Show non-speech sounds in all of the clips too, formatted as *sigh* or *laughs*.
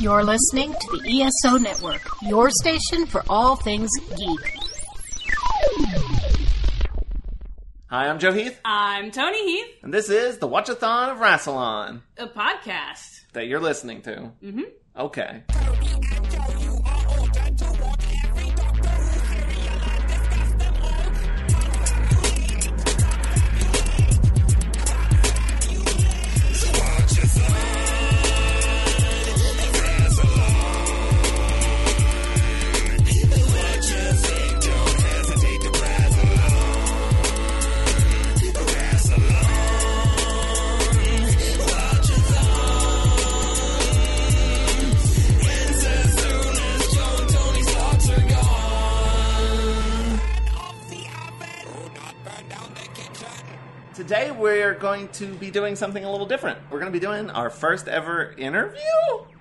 You're listening to the ESO Network, your station for all things geek. Hi, I'm Joe Heath, I'm Toni Heath, and this is the Watchathon of Rassilon a podcast. that you're listening to. Mm-hmm. Okay. We're going to be doing something a little different. We're going to be doing our first ever interview.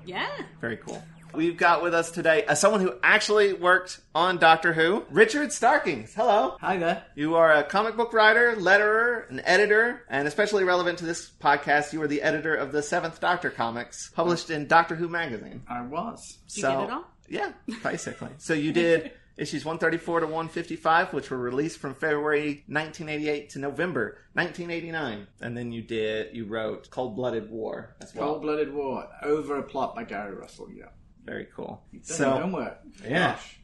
Yeah. Very cool. We've got with us today uh, someone who actually worked on Doctor Who, Richard Starkings. Hello. Hi there. You are a comic book writer, letterer, an editor, and especially relevant to this podcast, you were the editor of the Seventh Doctor comics, published in Doctor Who magazine. I was. you get it all? Yeah, basically. so you did *laughs* issues 134 to 155, which were released from February 1988 to November 1989, and then you did you wrote Cold Blooded War as well. Cold Blooded War. Over a plot by Gary Russell, yeah. Very cool. Done So homework. Yeah. Gosh.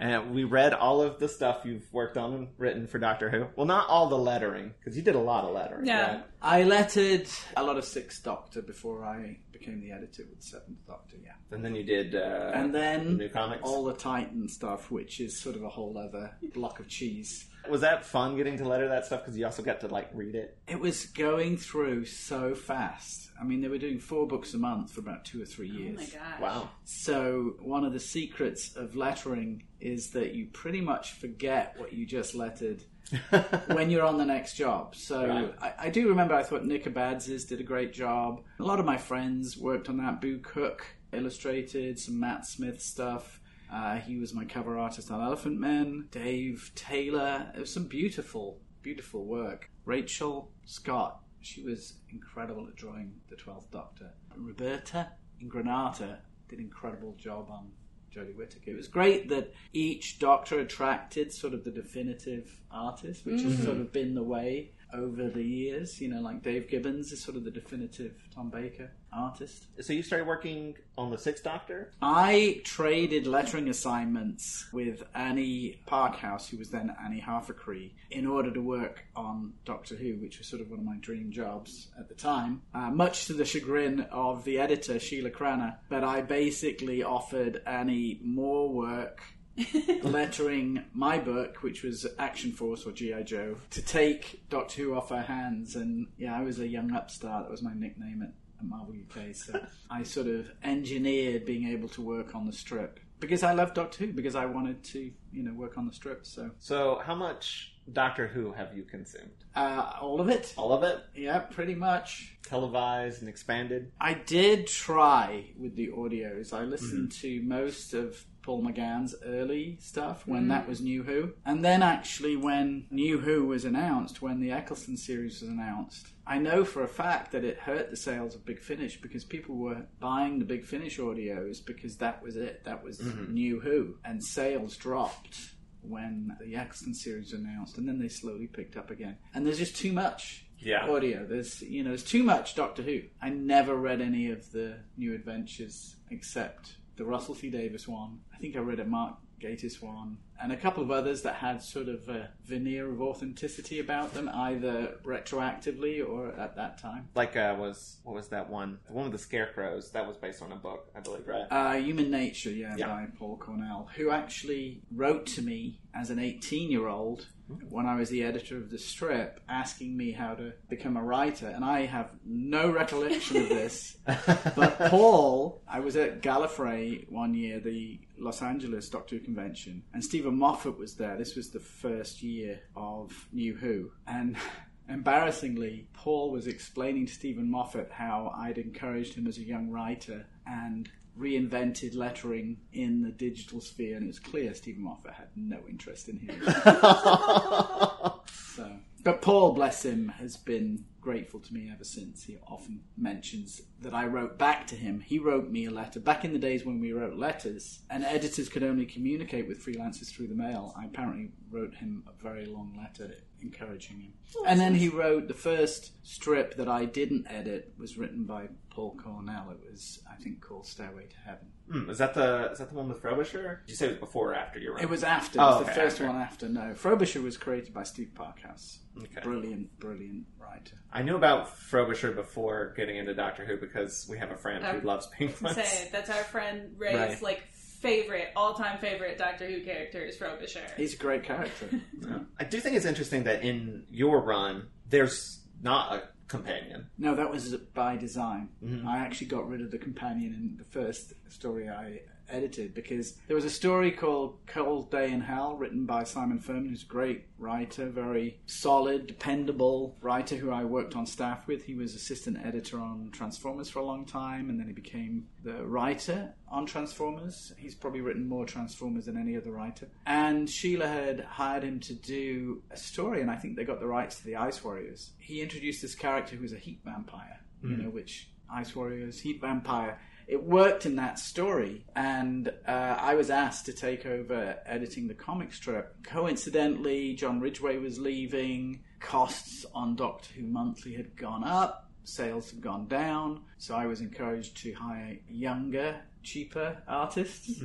And we read all of the stuff you've worked on and written for Doctor Who. Well, not all the lettering, because you did a lot of lettering. Yeah. right? I lettered a lot of Sixth Doctor before I became the editor with Seventh Doctor, yeah. And then you did. Uh, And then New comics? all the Titan stuff, which is sort of a whole other block of cheese. Was that fun getting to letter that stuff? Because you also got to like read it. It was going through so fast. I mean, they were doing four books a month for about two or three years. Oh my gosh. Wow. So one of the secrets of lettering is that you pretty much forget what you just lettered *laughs* when you're on the next job. So Right. I, I do remember I thought Nick Abadzis did a great job. A lot of my friends worked on that. Boo Cook illustrated some Matt Smith stuff. Uh, he was my cover artist on Elephantmen. Dave Taylor. It was some beautiful, beautiful work. Rachel Scott. She was incredible at drawing the Twelfth Doctor. Roberta Ingranata did an incredible job on Jodie Whittaker. It was great that each Doctor attracted sort of the definitive artist, which has sort of been the way over the years. You know, like Dave Gibbons is sort of the definitive Tom Baker artist. So you started working on the Sixth Doctor. I traded lettering assignments with Annie Parkhouse, who was then Annie Halfacree, in order to work on Doctor Who, which was sort of one of my dream jobs at the time. Uh, much to the chagrin of the editor, Sheila Cranna, but I basically offered Annie more work. *laughs* lettering my book, which was Action Force or G.I. Joe, to take Doctor Who off her hands. And yeah, I was a young upstart. That was my nickname at at Marvel UK. So *laughs* I sort of engineered being able to work on the strip because I loved Doctor Who because I wanted to, you know, work on the strip. So So how much Doctor Who have you consumed? uh, all of it, All of it, yeah, pretty much. televised and expanded. I did try with the audios. I listened to most of Paul McGann's early stuff when that was New Who. And then actually when New Who was announced, when the Eccleston series was announced, I know for a fact that it hurt the sales of Big Finish because people were buying the Big Finish audios because that was it. That was mm-hmm. New Who. And sales dropped when the Eccleston series was announced and then they slowly picked up again. And there's just too much Yeah. audio. There's you know, there's too much Doctor Who. I never read any of the new adventures except the Russell T Davies one. I think I read a Mark Gatiss one and a couple of others that had sort of a veneer of authenticity about them, either retroactively or at that time. Like uh, was what was that one? The one with the scarecrows. That was based on a book, I believe, right? Uh, Human Nature, yeah, Yeah. by Paul Cornell, who actually wrote to me as an 18 year old when I was the editor of the strip, asking me how to become a writer. And I have no recollection of this. *laughs* but Paul, I was at Gallifrey one year, the Los Angeles Doctor Who convention, and Steven Moffat was there. This was the first year of New Who. And *laughs* embarrassingly, Paul was explaining to Steven Moffat how I'd encouraged him as a young writer and reinvented lettering in the digital sphere, and it was clear Steven Moffat had no interest in him. *laughs* so But Paul, bless him, has been grateful to me ever since. He often mentions that I wrote back to him. He wrote me a letter. Back in the days when we wrote letters and editors could only communicate with freelancers through the mail, I apparently wrote him a very long letter encouraging him. Oh, and then he wrote the first strip that I didn't edit was written by Paul Cornell. It was, I think, called Stairway to Heaven. Hmm, is that the is that the one with Frobisher? Did you say it was before or after you wrote? It was after. It Oh, was the first after. one after. No, Frobisher was created by Steve Parkhouse. Okay. Brilliant, brilliant writer. I knew about Frobisher before getting into Doctor Who because we have a friend who Uh, loves penguins. Say that's our friend Ray's Right. like favorite, all time favorite Doctor Who character is Frobisher. He's a great character. *laughs* Yeah. I do think it's interesting that in your run, there's not a companion. No, that was by design. Mhm. I actually got rid of the companion in the first story I edited because there was a story called Cold Day in Hell written by Simon Furman, who's a great writer, very solid, dependable writer who I worked on staff with. He was assistant editor on Transformers for a long time and then he became the writer on Transformers. He's probably written more Transformers than any other writer. And Sheila had hired him to do a story and I think they got the rights to the Ice Warriors. He introduced this character who was a heat vampire, you hmm. know, which Ice Warriors, heat vampire it worked in that story, and uh, I was asked to take over editing the comic strip. Coincidentally, John Ridgway was leaving. Costs on Doctor Who Monthly had gone up. Sales had gone down. So I was encouraged to hire younger, cheaper artists.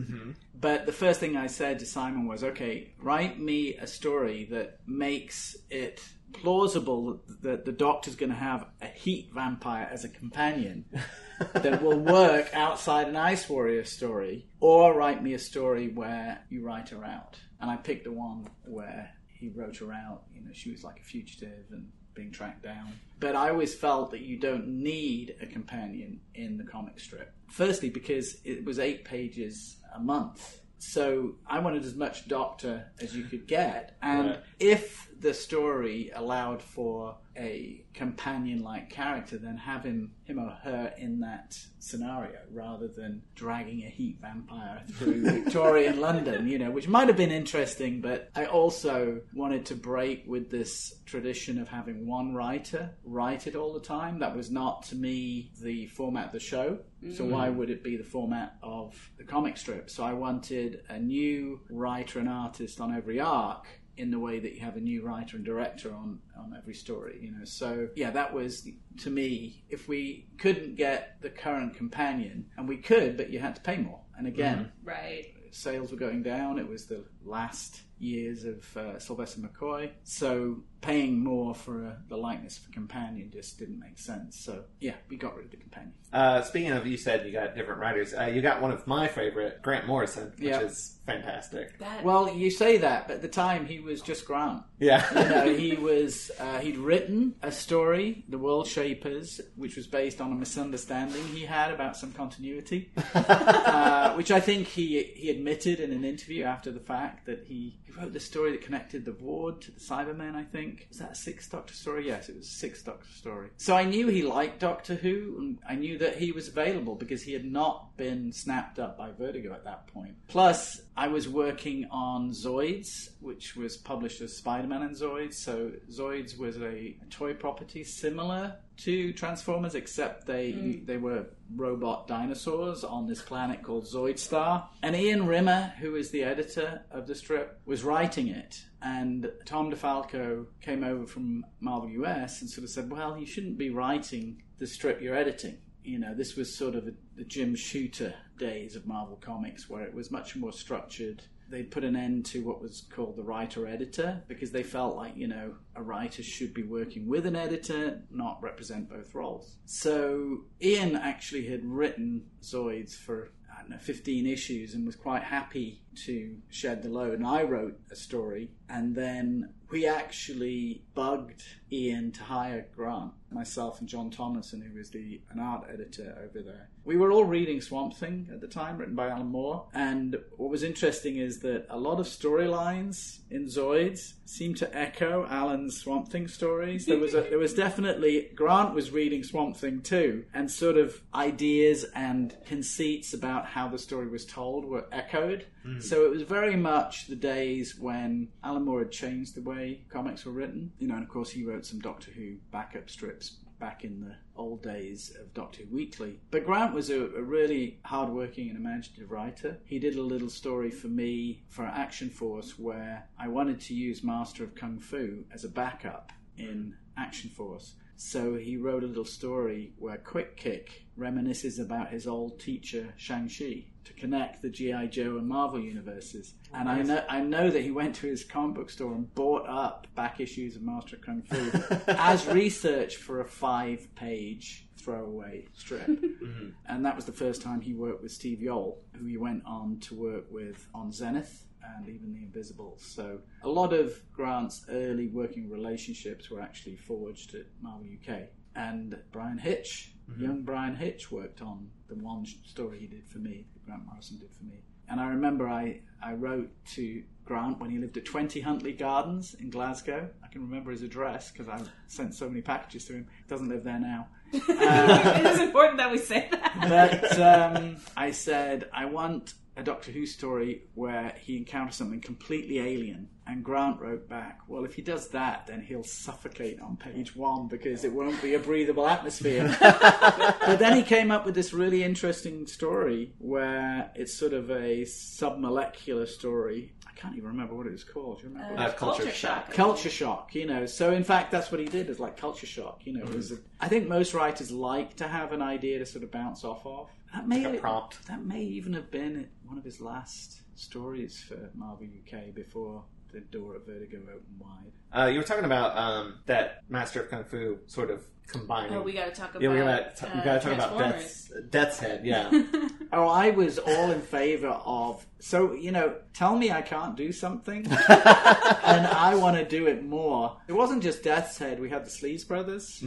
But the first thing I said to Simon was, okay, write me a story that makes it plausible that the Doctor's going to have a heat vampire as a companion *laughs* that will work outside an Ice Warrior story, or write me a story where you write her out. And I picked the one where he wrote her out. You know, she was like a fugitive and being tracked down. But I always felt that you don't need a companion in the comic strip. Firstly, because it was eight pages a month. So I wanted as much Doctor as you could get. And Right. if the story allowed for a companion like character, then have him, him or her in that scenario rather than dragging a heat vampire through *laughs* Victorian London, you know, which might have been interesting, but I also wanted to break with this tradition of having one writer write it all the time. That was not to me the format of the show. So why mm. would it be the format of the comic strip? So I wanted a new writer and artist on every arc in the way that you have a new writer and director on, on every story, you know. So yeah, that was to me, if we couldn't get the current companion, and we could, but you had to pay more. And again, right. sales were going down. It was the last years of uh, Sylvester McCoy, so paying more for uh, the likeness of a companion just didn't make sense. So yeah, we got rid of the companion. Uh, speaking of, you said you got different writers. Uh, you got one of my favorite, Grant Morrison, which Yeah. is fantastic. That Well, you say that, but at the time he was just Grant. Yeah. you know, *laughs* he was uh, he'd written a story, The World Shapers, which was based on a misunderstanding he had about some continuity, *laughs* uh, which I think he he admitted in an interview after the fact that he, he wrote the story that connected the ward to the Cybermen. I think was that a Six Doctor story? Yes, it was a Six Doctor story. So I knew he liked Doctor Who, and I knew that he was available because he had not been snapped up by Vertigo at that point. Plus, I was working on Zoids, which was published as Spider-Man and Zoids. So Zoids was a toy property similar to Transformers, except they hmm. they were robot dinosaurs on this planet called Zoidstar. And Ian Rimmer, who is the editor of the strip, was writing it. And Tom DeFalco came over from Marvel US and sort of said, "Well, you shouldn't be writing the strip you're editing." You know, this was sort of a, the Jim Shooter days of Marvel Comics, where it was much more structured. They'd put an end to what was called the writer editor because they felt like, you know, a writer should be working with an editor, not represent both roles. So Ian actually had written Zoids for I don't know, 15 issues and was quite happy to shed the load. And I wrote a story, and then we actually bugged Ian to hire Grant, myself and John Thomason, who was the an art editor over there. We were all reading Swamp Thing at the time, written by Alan Moore. And what was interesting is that a lot of storylines in Zoids seemed to echo Alan's Swamp Thing stories. There was a, there was definitely Grant was reading Swamp Thing too, and sort of ideas and conceits about how the story was told were echoed. Mm. So it was very much the days when Alan Moore had changed the way comics were written. You know, and of course he wrote some Doctor Who backup strips back in the old days of Doctor Who Weekly. But Grant was a, a really hardworking and imaginative writer. He did a little story for me for Action Force where I wanted to use Master of Kung Fu as a backup in Action Force. So he wrote a little story where Quick Kick reminisces about his old teacher Shang-Chi to connect the G.I. Joe and Marvel universes. And I know I know that he went to his comic book store and bought up back issues of Master of Kung Fu *laughs* as research for a five page throwaway strip. *laughs* Mm-hmm. And that was the first time he worked with Steve Yeowell, who he went on to work with on Zenith and even The Invisibles. So a lot of Grant's early working relationships were actually forged at Marvel UK. And Bryan Hitch, mm-hmm. young Bryan Hitch, worked on the one story he did for me, that Grant Morrison did for me. And I remember I, I wrote to Grant when he lived at 20 Huntley Gardens in Glasgow. I can remember his address because I sent so many packages to him. He doesn't live there now. *laughs* it is important that we say that. But um, I said, I want a Doctor Who story where he encounters something completely alien. And Grant wrote back, well, if he does that, then he'll suffocate on page one because it won't be a breathable atmosphere. *laughs* but then he came up with this really interesting story where it's sort of a submolecular story. I can't even remember what it was called. Do you remember? Uh, Culture Shock. culture shock you know so in fact that's what he did is like culture shock you know it was a, i think most writers like to have an idea to sort of bounce off of that may Like a prompt. that may even have been one of his last stories for marvel uk before the door at vertigo opened wide Uh, you were talking about um, that Master of Kung Fu sort of combining. Oh, we gotta talk about. yeah, we gotta, uh, talk about Death's, Death's Head. Yeah, *laughs* oh i was all in favor of so you know tell me i can't do something *laughs* and i want to do it more it wasn't just death's head we had the sleaze brothers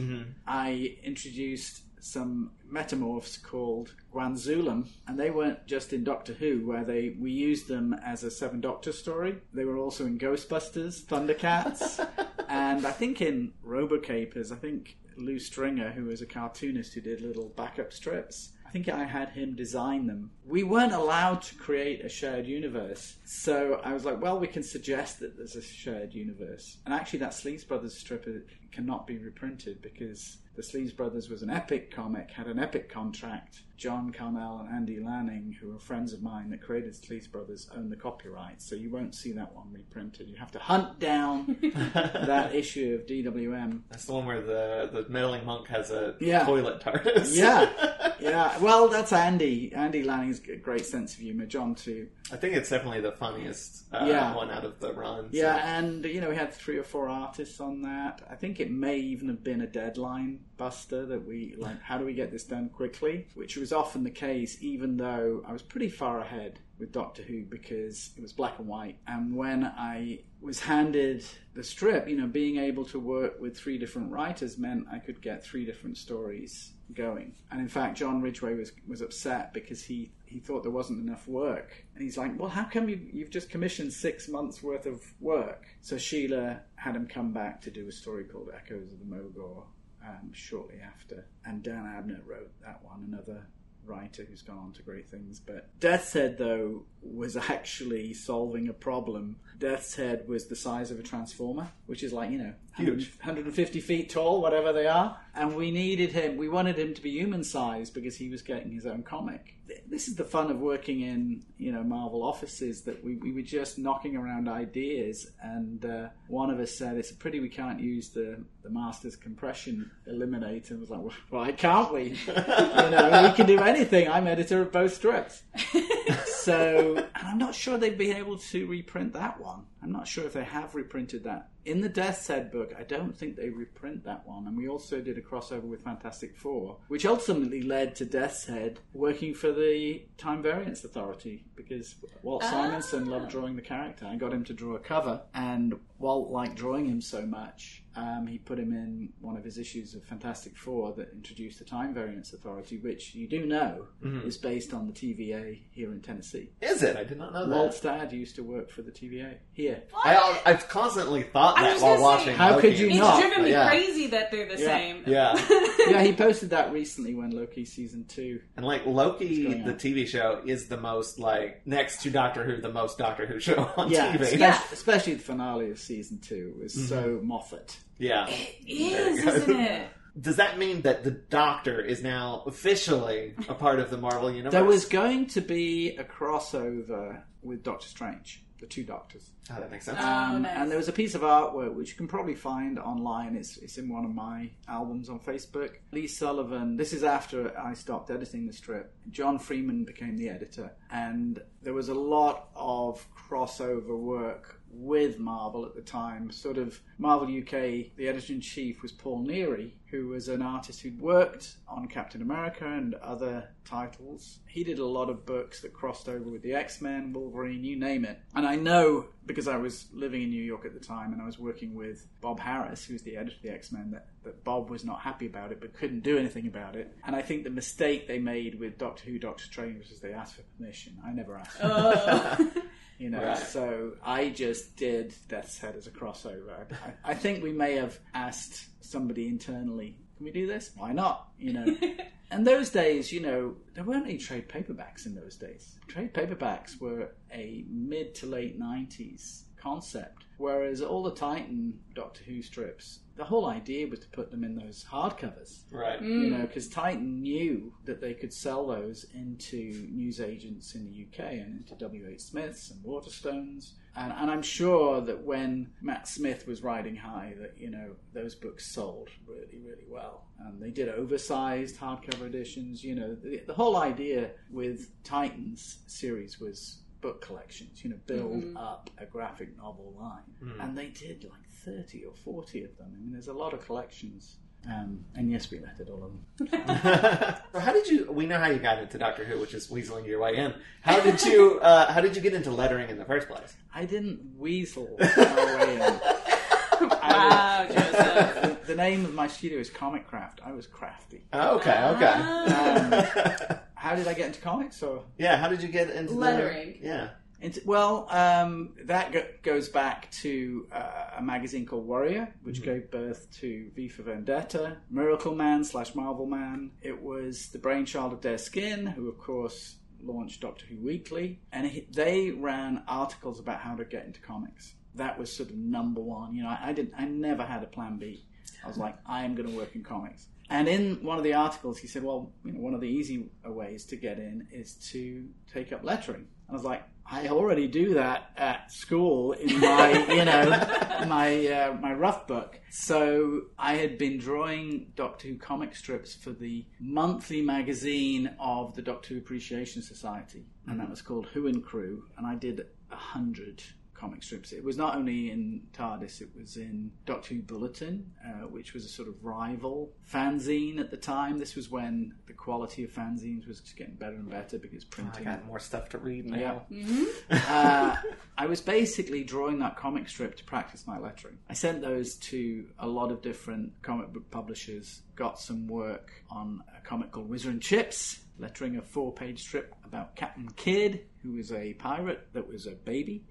I introduced some metamorphs called Gwanzulam, and they weren't just in Doctor Who, where they we used them as a Seven Doctor story. They were also in Ghostbusters, Thundercats, *laughs* and I think in Robocapers. I think Lou Stringer, who was a cartoonist who did little backup strips. I think I had him design them. We weren't allowed to create a shared universe, so I was like, well, we can suggest that there's a shared universe. And actually, that Sleaze Brothers strip cannot be reprinted because the Sleaze Brothers was an epic comic, had an epic contract. John Carnell and Andy Lanning, who are friends of mine that created Sleaze Brothers, own the copyright, so you won't see that one reprinted. You have to hunt down *laughs* that issue of DWM. that's the one where the the meddling monk has a Yeah. toilet TARDIS. Yeah, *laughs* yeah. Well, that's Andy. Andy Lanning's a great sense of humor. John too. I think it's definitely the funniest uh, Yeah. one out of the runs. Yeah, and you know we had three or four artists on that. I think it may even have been a deadline buster that we like. How do we get this done quickly? Which was often the case, even though I was pretty far ahead with Doctor Who because it was black and white. And when I was handed the strip, you know, being able to work with three different writers meant I could get three different stories going. And in fact, John Ridgway was was upset because he he thought there wasn't enough work. And he's like, "Well, how come you you've just commissioned six months worth of work?" So Sheila had him come back to do a story called Echoes of the Mogor um, shortly after, and Dan Abnett wrote that one, another writer who's gone on to great things. But Death Head, though, was *laughs* actually solving a problem. Death's Head was the size of a transformer, which is like, you know, 100 150 feet tall, whatever they are. And we needed him, we wanted him to be human sized because he was getting his own comic. This is the fun of working in, you know, Marvel offices that we, we were just knocking around ideas. And uh, one of us said, It's a pity we can't use the, the Master's compression eliminator. And I was like, well, why can't we? *laughs* you know, we can do anything. I'm editor of both strips. *laughs* so, *laughs* and I'm not sure they've been able to reprint that one. I'm not sure if they have reprinted that. In the Death's Head book, I don't think they reprint that one. And we also did a crossover with Fantastic Four, which ultimately led to Death's Head working for the Time Variance Authority because Walt Simonson loved drawing the character. I got him to draw a cover, and Walt liked drawing him so much, um, he put him in one of his issues of Fantastic Four that introduced the Time Variance Authority, which you do know is based on the TVA here in Tennessee. Is it? I did not know that. Walt's dad used to work for the TVA here. I, I've constantly thought I that was while gonna say- watching. How Loki. could you It's not? driven me Yeah. crazy that they're the Yeah. same. Yeah, *laughs* yeah, he posted that recently when Loki season two. and like Loki, going the on? TV show, is the most like next to Doctor Who, the most Doctor Who show on Yeah, TV. especially, Yeah. especially the finale of season two was so mm-hmm. Moffat. Yeah. It is, Very good. isn't it? *laughs* Does that mean that the Doctor is now officially a part of the Marvel universe? There was going to be a crossover with Doctor Strange, the two Doctors. Oh, that makes sense. Oh, Um, nice. And there was a piece of artwork which you can probably find online. It's, it's in one of my albums on Facebook. Lee Sullivan, this is after I stopped editing the strip. John Freeman became the editor, and there was a lot of crossover work with Marvel at the time. Sort of Marvel UK, the editor in chief was Paul Neary, who was an artist who'd worked on Captain America and other titles. He did a lot of books that crossed over with the X Men, Wolverine, you name it. And I know because I was living in New York at the time and I was working with Bob Harras, who's the editor of the X Men, that, that Bob was not happy about it but couldn't do anything about it. And I think the mistake they made with Doctor Who, Doctor Strange was they asked for permission. I never asked. for Oh. *laughs* You know, Right. so I just did Death's Head as a crossover. I, I think we may have asked somebody internally, "Can we do this? Why not?" You know. *laughs* and those days, you know, there weren't any trade paperbacks in those days. Trade paperbacks were a mid to late '90s concept, whereas all the Titan Doctor Who strips, the whole idea was to put them in those hardcovers right. Mm. you know, because Titan knew that they could sell those into newsagents in the UK and into W.H. Smiths and Waterstones. And, and I'm sure that when Matt Smith was riding high, that, you know, those books sold really, really well. And they did oversized hardcover editions. You know, the, the whole idea with Titans series was book collections, you know, build up a graphic novel line. And they did like 30 or 40 of them. I mean, there's a lot of collections. Um, and yes, we lettered all of them. *laughs* so how did you? We know how you got into Doctor Who, which is weaseling your way in. How did you? Uh, how did you get into lettering in the first place? I didn't weasel *laughs* my way in. wow, Joseph. The, the name of my studio is Comicraft. I was crafty. Oh, okay, okay. How did I get into comics? Or yeah, how did you get into the- Lettering. yeah. into, well, um, that go- goes back to uh, a magazine called Warrior, which gave birth to V for Vendetta, Miracle Man slash Marvel Man. It was the brainchild of Dez Skinn, who of course launched Doctor Who Weekly, and he, they ran articles about how to get into comics. That was sort of number one. You know, I, I didn't, I never had a plan B. I was like, I am going to work in comics. And in one of the articles, he said, "Well, you know, one of the easy ways to get in is to take up lettering." And I was like, "I already do that at school in my, you know, *laughs* my uh, my rough book." So I had been drawing Doctor Who comic strips for the monthly magazine of the Doctor Who Appreciation Society, and that was called Who and Crew. And I did a hundred comic strips. It was not only in TARDIS, it was in Doctor Who Bulletin, uh, which was a sort of rival fanzine at the time. This was when the quality of fanzines was getting better and better because printing. I printing. got more stuff to read Yeah. now. uh, I was basically drawing that comic strip to practice my lettering. I sent those to a lot of different comic book publishers, got some work on a comic called Whizzer and Chips, lettering a four page strip about Captain Kidd, who was a pirate that was a baby.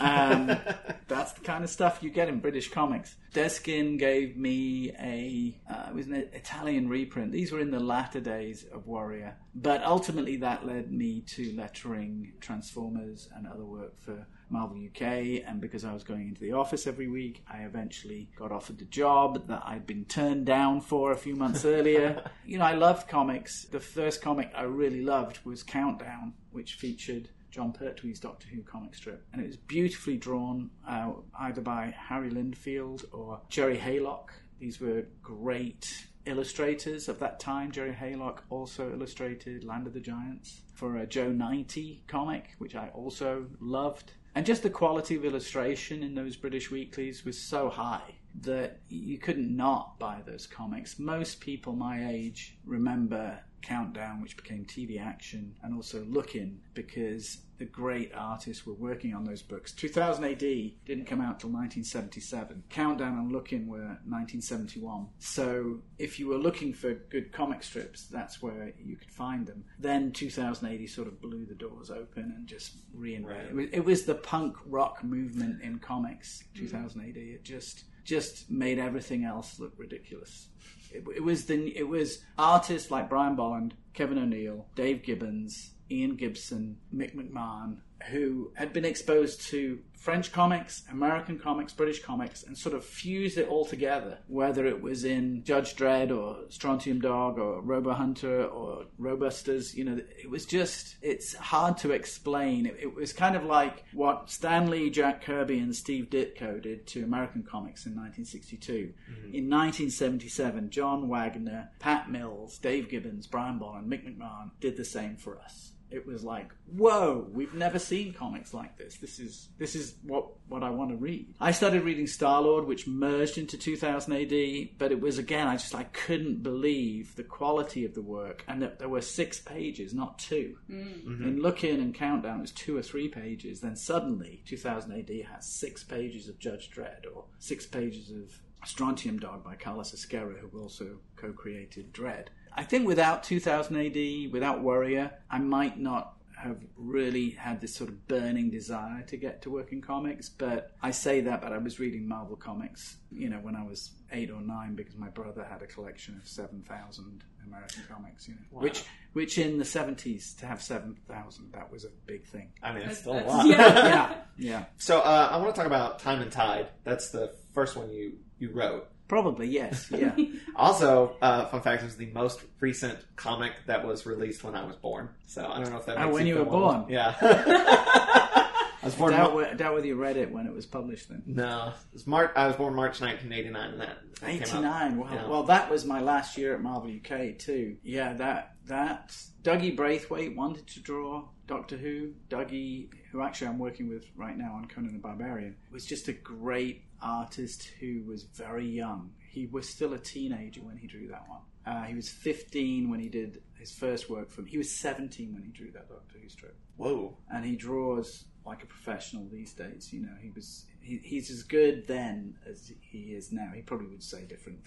Um, *laughs* that's the kind of stuff you get in British comics. Dez Skinn gave me a uh, it was an Italian reprint. These were in the latter days of Warrior, but ultimately that led me to lettering Transformers and other work for Marvel UK. And because I was going into the office every week, I eventually got offered the job that I'd been turned down for a few months earlier. *laughs* You know, I loved comics. The first comic I really loved was Countdown, which featured Jon Pertwee's Doctor Who comic strip, and it was beautifully drawn uh, either by Harry Lindfield or Gerry Haylock. These were great illustrators of that time. Gerry Haylock also illustrated Land of the Giants for a Joe 90 comic, which I also loved. And just the quality of illustration in those British weeklies was so high that you couldn't not buy those comics. Most people my age remember Countdown, which became TV Action, and also Look In, because the great artists were working on those books. 2000 AD didn't come out till 1977. Countdown and Look In were 1971. So if you were looking for good comic strips, that's where you could find them. Then 2000 AD sort of blew the doors open and just reinvented. It, was, it was the punk rock movement in comics. 2000 AD. It just just made everything else look ridiculous. It, it was the it was artists like Brian Bolland, Kevin O'Neill, Dave Gibbons, Ian Gibson, Mick McMahon, who had been exposed to French comics, American comics, British comics, and sort of fused it all together, whether it was in Judge Dredd or Strontium Dog or Robo Hunter or Robusters. You know, it was just, it's hard to explain. It, it was kind of like what Stan Lee, Jack Kirby, and Steve Ditko did to American comics in 1962. Mm-hmm. In 1977, John Wagner, Pat Mills, Dave Gibbons, Brian Bolland, Mick McMahon did the same for us it was like, whoa, we've never seen comics like this. This is this is what what I want to read. I started reading Star Lord, which merged into 2000 AD, but it was again, I just I couldn't believe the quality of the work, and that there were six pages, not 2 mm. mm-hmm. In Look In and Countdown, it was two or three pages. Then suddenly, 2000 AD has six pages of Judge Dredd or six pages of Strontium Dog by Carlos Ezquerra, who also co-created Dredd. I think without 2000 AD, without Warrior, I might not have really had this sort of burning desire to get to work in comics. But I say that, but I was reading Marvel comics, you know, when I was eight or nine, because my brother had a collection of 7,000 American comics, you know, which which in the 70s to have 7,000, that was a big thing. I mean, it's still a *laughs* lot. yeah. Yeah, yeah, So uh, I want to talk about Time and Tide. That's the first one you you wrote. Probably yes, *laughs* yeah. Also, uh, fun fact, it was the most recent comic that was released when I was born. So I don't know if that. Oh, when you feel were old. born? Yeah. *laughs* I was born. doubt, Mar- whe- doubt whether you read it when it was published then. no, it was March. I was born March 1989, and that, that came out. 89. Wow. Yeah. Well, that was my last year at Marvel UK too. Yeah, that that Dougie Braithwaite wanted to draw Doctor Who. Dougie, who actually I'm working with right now on Conan the Barbarian, was just a great artist who was very young. He was still a teenager when he drew that one. Uh, he was 15 when he did his first work for me. He was 17 when he drew that Doctor Who strip Whoa. and he draws like a professional these days. You know, he was he, he's as good then as he is now. He probably would say different.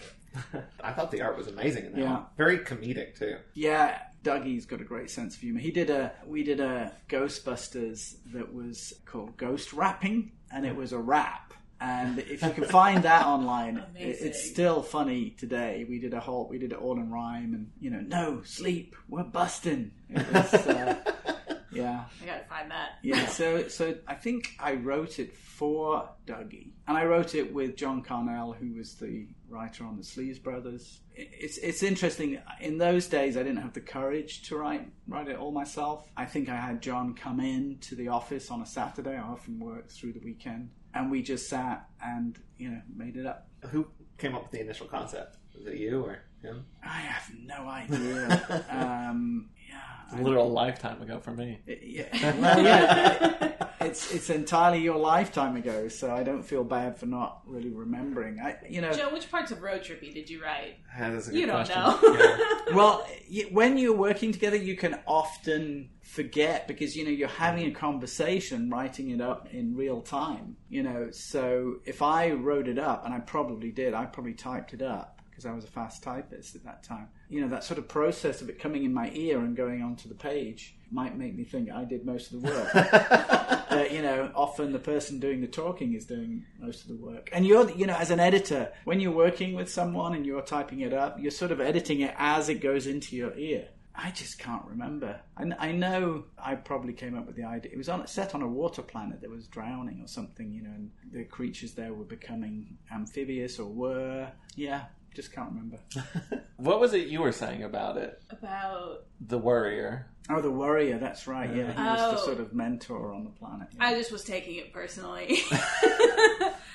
But *laughs* I thought the art was amazing in that Yeah. one. Very comedic too. yeah, Dougie's got a great sense of humor. He did a we did a Ghostbusters that was called Ghost Rapping, and it was a rap. And if you can find that *laughs* online, it, it's still funny today. We did a whole, we did it all in rhyme, and you know, no sleep, we're busting. Uh, *laughs* yeah. I gotta find that. Yeah, so so I think I wrote it for Dougie, and I wrote it with John Carnell, who was the writer on the Sleaze Brothers. It's it's interesting. In those days, I didn't have the courage to write write it all myself. I think I had John come in to the office on a Saturday. I often worked through the weekend, and we just sat and you know made it up. Who came up with the initial concept? Was it you or him? I have no idea. *laughs* um, A literal lifetime ago for me. Yeah, *laughs* well, yeah. It's it's entirely your lifetime ago, so I don't feel bad for not really remembering. I, you know, Joe, which parts of Road Trippy did you write? Ah, That's a good You don't question. know. Yeah. *laughs* well, when you're working together, you can often forget because you know you're having a conversation, writing it up in real time. You know, so if I wrote it up, and I probably did, I probably typed it up because I was a fast typist at that time. You know, that sort of process of it coming in my ear and going onto the page might make me think I did most of the work. *laughs* uh, you know, often the person doing the talking is doing most of the work. And you're, you know, as an editor, when you're working with someone and you're typing it up, you're sort of editing it as it goes into your ear. I just can't remember. I, I know I probably came up with the idea. It was on set on a water planet that was drowning or something, you know, and the creatures there were becoming amphibious or were. Yeah, just can't remember. *laughs* What was it you were saying about it? About The Warrior. Oh, the warrior. That's right. Yeah, he was the Oh. sort of mentor on the planet. yeah. I just was taking it personally. *laughs*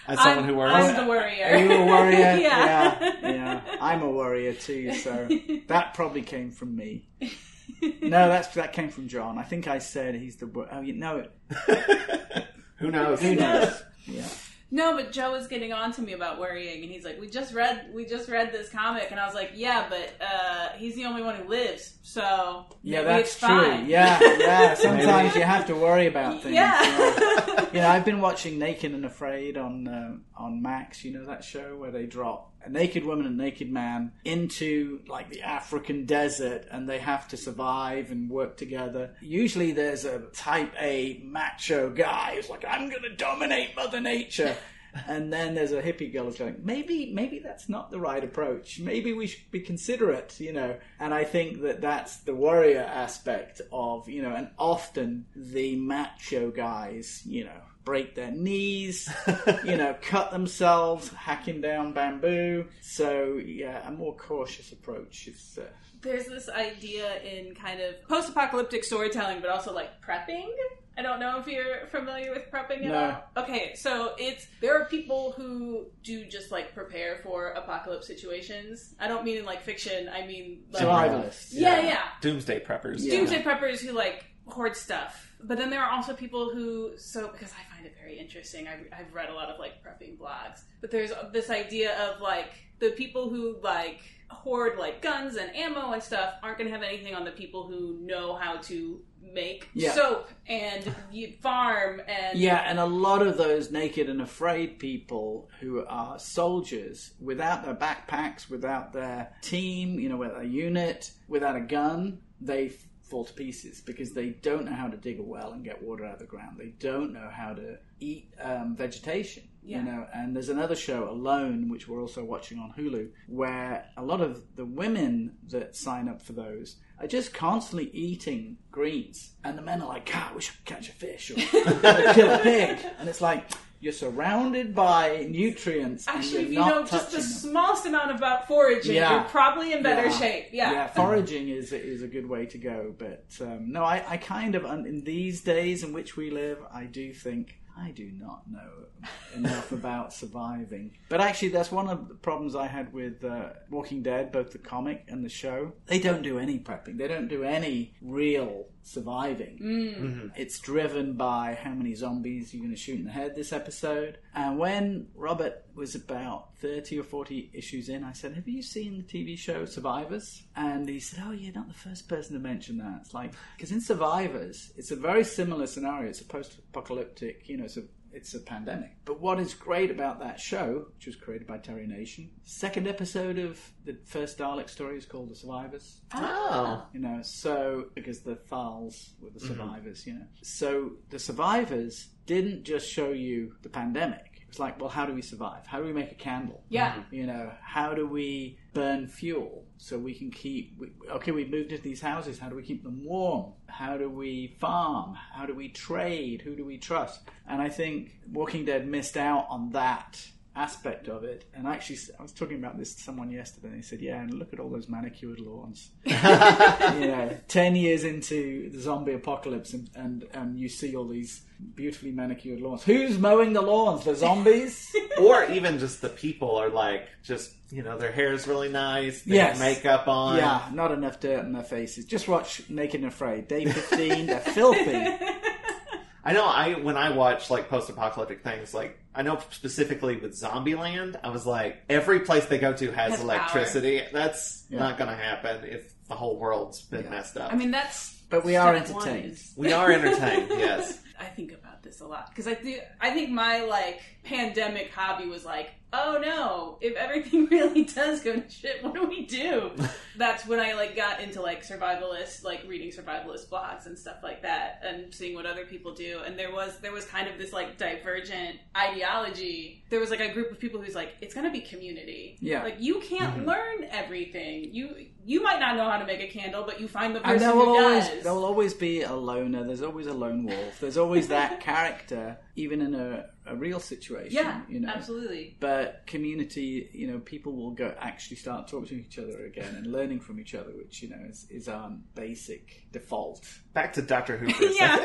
As someone I'm, who worries. I'm the warrior. Are you a warrior? *laughs* yeah. yeah, yeah. I'm a warrior too, so that probably came from me. No, that's that came from John. I think I said he's the. wa- Oh, you know, Who knows? who knows? Yeah. No, but Joe was getting on to me about worrying, and he's like, "We just read, we just read this comic," and I was like, "Yeah, but uh, he's the only one who lives, so Yeah, that's true. fine." Yeah, yeah. *laughs* Sometimes you have to worry about things. Yeah. Yeah, *laughs* I've been watching Naked and Afraid on uh, on Max. You know that show where they drop a naked woman and a naked man into like the African desert, and they have to survive and work together. Usually, there's a type A macho guy who's like, "I'm going to dominate Mother Nature." *laughs* And then there's a hippie girl who's going, maybe, maybe that's not the right approach. Maybe we should be considerate, you know. And I think that that's the warrior aspect of, you know, and often the macho guys, you know, break their knees, *laughs* you know, cut themselves hacking down bamboo. So yeah, a more cautious approach is. Uh, There's this idea in kind of post-apocalyptic storytelling, but also like prepping. I don't know if you're familiar with prepping at No. all. Okay, so it's there are people who do just like prepare for apocalypse situations. I don't mean in like fiction. I mean like, survivalists. Yeah, yeah. Doomsday preppers. Yeah. doomsday preppers who like hoard stuff. But then there are also people who, so because I find it very interesting, I've, I've read a lot of like prepping blogs. But there's this idea of like the people who like hoard like guns and ammo and stuff aren't going to have anything on the people who know how to make Yeah. soap and farm and Yeah, and a lot of those naked and afraid people who are soldiers without their backpacks, without their team, you know, without a unit, without a gun, they fall to pieces because they don't know how to dig a well and get water out of the ground. They don't know how to eat um, vegetation. Yeah. You know, and there's another show, Alone, which we're also watching on Hulu, where a lot of the women that sign up for those are just constantly eating greens, and the men are like, "God, we should catch a fish or *laughs* kill a pig," and it's like you're surrounded by nutrients. Actually, if not know just the them. smallest amount about foraging, Yeah. you're probably in better Yeah. shape. Yeah. yeah, foraging is is a good way to go. But um, no, I, I kind of in these days in which we live, I do think I do not know enough *laughs* about surviving. But actually, that's one of the problems I had with uh, Walking Dead, both the comic and the show. They don't do any prepping. They don't do any real surviving. Mm. It's driven by how many zombies you're going to shoot in the head this episode. And when Robert was about 30 or 40 issues in, I said, Have you seen the TV show Survivors? And he said, Oh, you're not the first person to mention that. It's like, because in Survivors, it's a very similar scenario. It's a post apocalyptic, you know, it's a it's a pandemic. But what is great about that show, which was created by Terry Nation, second episode of the first Dalek story is called The Survivors Oh. you know so because the Thals were the mm-hmm. survivors you know so the survivors didn't just show you the pandemic it was like well how do we survive? How do we make a candle? Yeah. you know how do we burn fuel so we can keep we, okay we've moved into these houses. How do we keep them warm? How do we farm? How do we trade? Who do we trust? And i think walking dead missed out on that aspect of it and actually i was talking about this to someone yesterday and they said yeah and look at all those manicured lawns *laughs* you know 10 years into the zombie apocalypse and, and, and you see all these beautifully manicured lawns who's mowing the lawns the zombies *laughs* or even just the people are like just you know their hair is really nice they Yes. have makeup on Yeah, not enough dirt on their faces. Just watch Naked and Afraid. Day 15, they're filthy. *laughs* i know i when i watch like post-apocalyptic things like i know specifically with zombieland i was like every place they go to has, Has electricity that's Yeah. not gonna happen if the whole world's been Yeah. messed up I mean, that's. But we are step one entertained. is- we are entertained *laughs* yes I think about this a lot because I do. I think my like pandemic hobby was like, oh no, if everything *laughs* really does go to shit, what do we do? *laughs* That's when I like got into like survivalist, like reading survivalist blogs and stuff like that, and seeing what other people do. And there was there was kind of this like divergent ideology. There was like a group of people who's like, it's gonna be community. Yeah. like you can't mm-hmm. learn everything. You you might not know how to make a candle, but you find the person And there will who always does. there will always be a loner. There's always a lone wolf. There's always that *laughs* character, even in a, a real situation. yeah, you know. absolutely. But community, you know, people will go actually start talking to each other again and learning from each other, which you know is, is our basic default. back to dr who for a *laughs* yeah.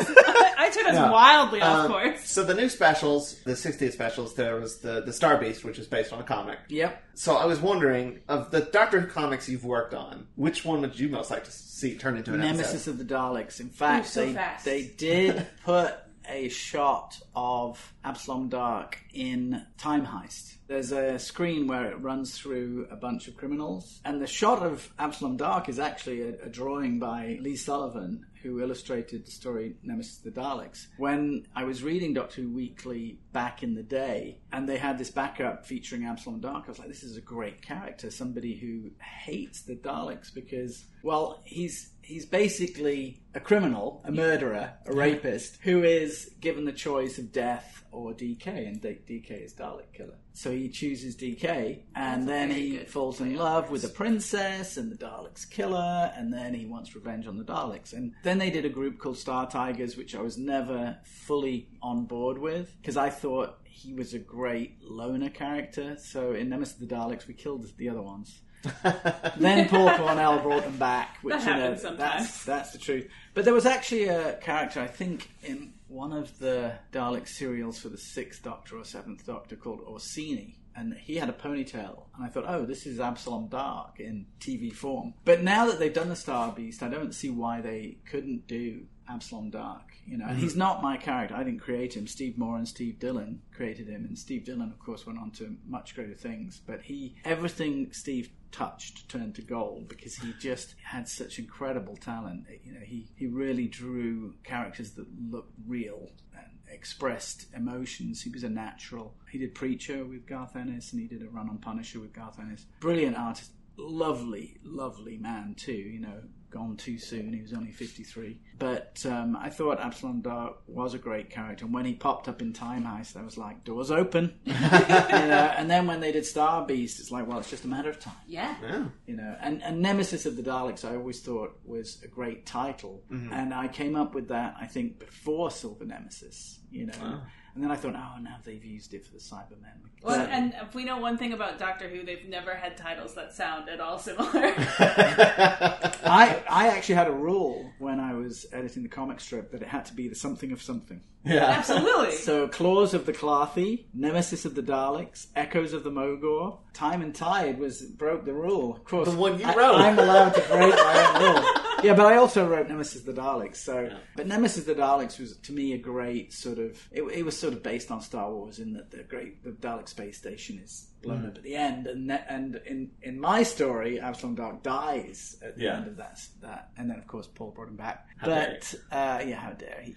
I took us No. wildly off Um, course. So the new specials, the 60th specials, there was the the Star Beast, which is based on a comic. Yep. So I was wondering, of the Doctor Who comics you've worked on, which one would you most like to see turn into an Nemesis episode? of the Daleks. In fact, so they fast. they did *laughs* put a shot of Abslom Daak in Time Heist. There's a screen where it runs through a bunch of criminals, and the shot of Abslom Daak is actually a, a drawing by Lee Sullivan, who illustrated the story Nemesis the Daleks. When I was reading Doctor Who Weekly back in the day, and they had this backup featuring Abslom Daak, I was like, this is a great character, somebody who hates the Daleks because, well, he's he's basically a criminal, a murderer, a rapist, who is given the choice of death or DK, and D- DK is Dalek killer. So he chooses DK, and That's then he falls in love with the princess and the Daleks killer, and then he wants revenge on the Daleks. And then they did a group called Star Tigers, which I was never fully on board with because I thought he was a great loner character. So in Nemesis of the Daleks, we killed the other ones. *laughs* then Paul Cornell brought them back, which That you know, sometimes. that's that's the truth. But there was actually a character, I think, in one of the Dalek serials for the Sixth Doctor or Seventh Doctor called Orcini. And he had a ponytail, and I thought, oh, this is Abslom Daak in TV form. But now that they've done the Star Beast, I don't see why they couldn't do Abslom Daak. You know, and mm-hmm. he's not my character. I didn't create him. Steve Moore and Steve Dillon created him, and Steve Dillon, of course, went on to much greater things. But he, everything Steve touched turned to gold because he just had such incredible talent. You know, he he really drew characters that looked real and expressed emotions. He was a natural. He did Preacher with Garth Ennis, and he did a run on Punisher with Garth Ennis. Brilliant artist, lovely, lovely man too. You know, gone too soon. He was only 53. But um, I thought Abslom Daak was a great character. And when he popped up in Time Heist, I was like, doors open. *laughs* you know, and then when they did Star Beast, it's like, well, it's just a matter of time. Yeah. Yeah. You know, and, and Nemesis of the Daleks, I always thought was a great title, and I came up with that I think before Silver Nemesis. You know, and then I thought, oh, now they've used it for the Cybermen. Well, But- and if we know one thing about Doctor Who, they've never had titles that sound at all similar. *laughs* I *laughs* I actually had a rule when I was editing the comic strip that it had to be the something of something. Yeah. Absolutely. So, Claws of the Klathi, Nemesis of the Daleks, Echoes of the Mogor, Time and Tide was broke the rule. Of course, The one you I, wrote. I'm allowed to break my own rule. *laughs* Yeah, but I also wrote Nemesis the Daleks. So, but Nemesis the Daleks was to me a great sort of. It, it was sort of based on Star Wars in that the great the Dalek space station is blown up at the end, and ne- and in in my story, Abslom Daak dies at the Yeah. end of that that, and then of course Paul brought him back. dare but uh, yeah, how dare he?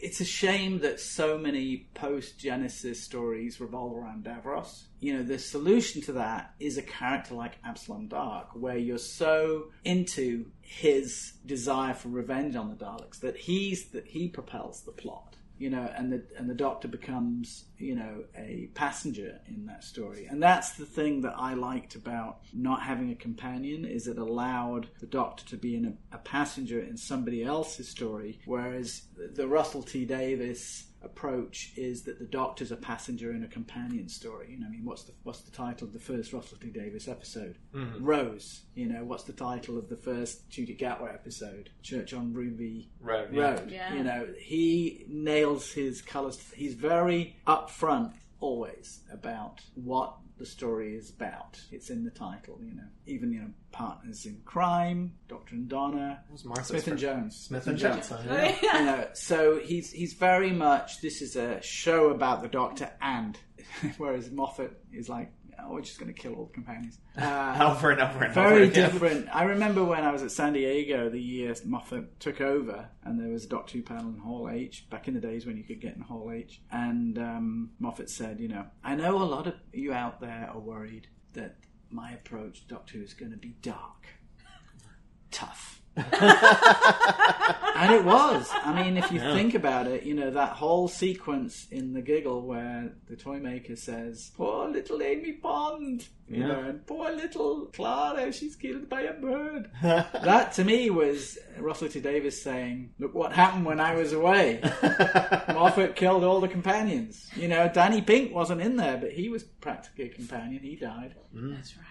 It's a shame that so many post Genesis stories revolve around Davros. You know, the solution to that is a character like Abslom Daak, where you're so into his desire for revenge on the Daleks that he's that he propels the plot. You know, and the and the Doctor becomes you know a passenger in that story, and that's the thing that I liked about not having a companion is it allowed the Doctor to be in a, a passenger in somebody else's story, whereas the Russell T Davies approach is that the Doctor's a passenger in a companion story. You know, I mean, what's the what's the title of the first Russell T Davies episode? Mm-hmm. Rose. You know, what's the title of the first Ncuti Gatwa episode? Church on Ruby Road. Road. Yeah. You know, he nails his colours. He's very upfront always about what the story is about. It's in the title, you know. Even, you know, Partners in Crime, Doctor and Donna, Smith and Jones. Smith and Jones. Oh, yeah. *laughs* You know, so he's he's very much this is a show about the Doctor and *laughs* whereas Moffat is like, oh, we're just going to kill all the companions. *laughs* Uh, Over and over and over very different. I remember when I was at San Diego the year Moffat took over, and there was a Doctor Who panel in Hall H back in the days when you could get in Hall H. And um, Moffat said, "You know, I know a lot of you out there are worried that my approach to Doctor Who is going to be dark, tough." *laughs* and it was. I mean, if you think about it, you know, that whole sequence in The Giggle where the toy maker says, Poor little Amy Pond, you Yeah. know, and poor little Clara, she's killed by a bird. *laughs* that to me was Russell T Davies saying, Look what happened when I was away. *laughs* Moffat killed all the companions. You know, Danny Pink wasn't in there, but he was practically a companion. He died. Mm. That's right.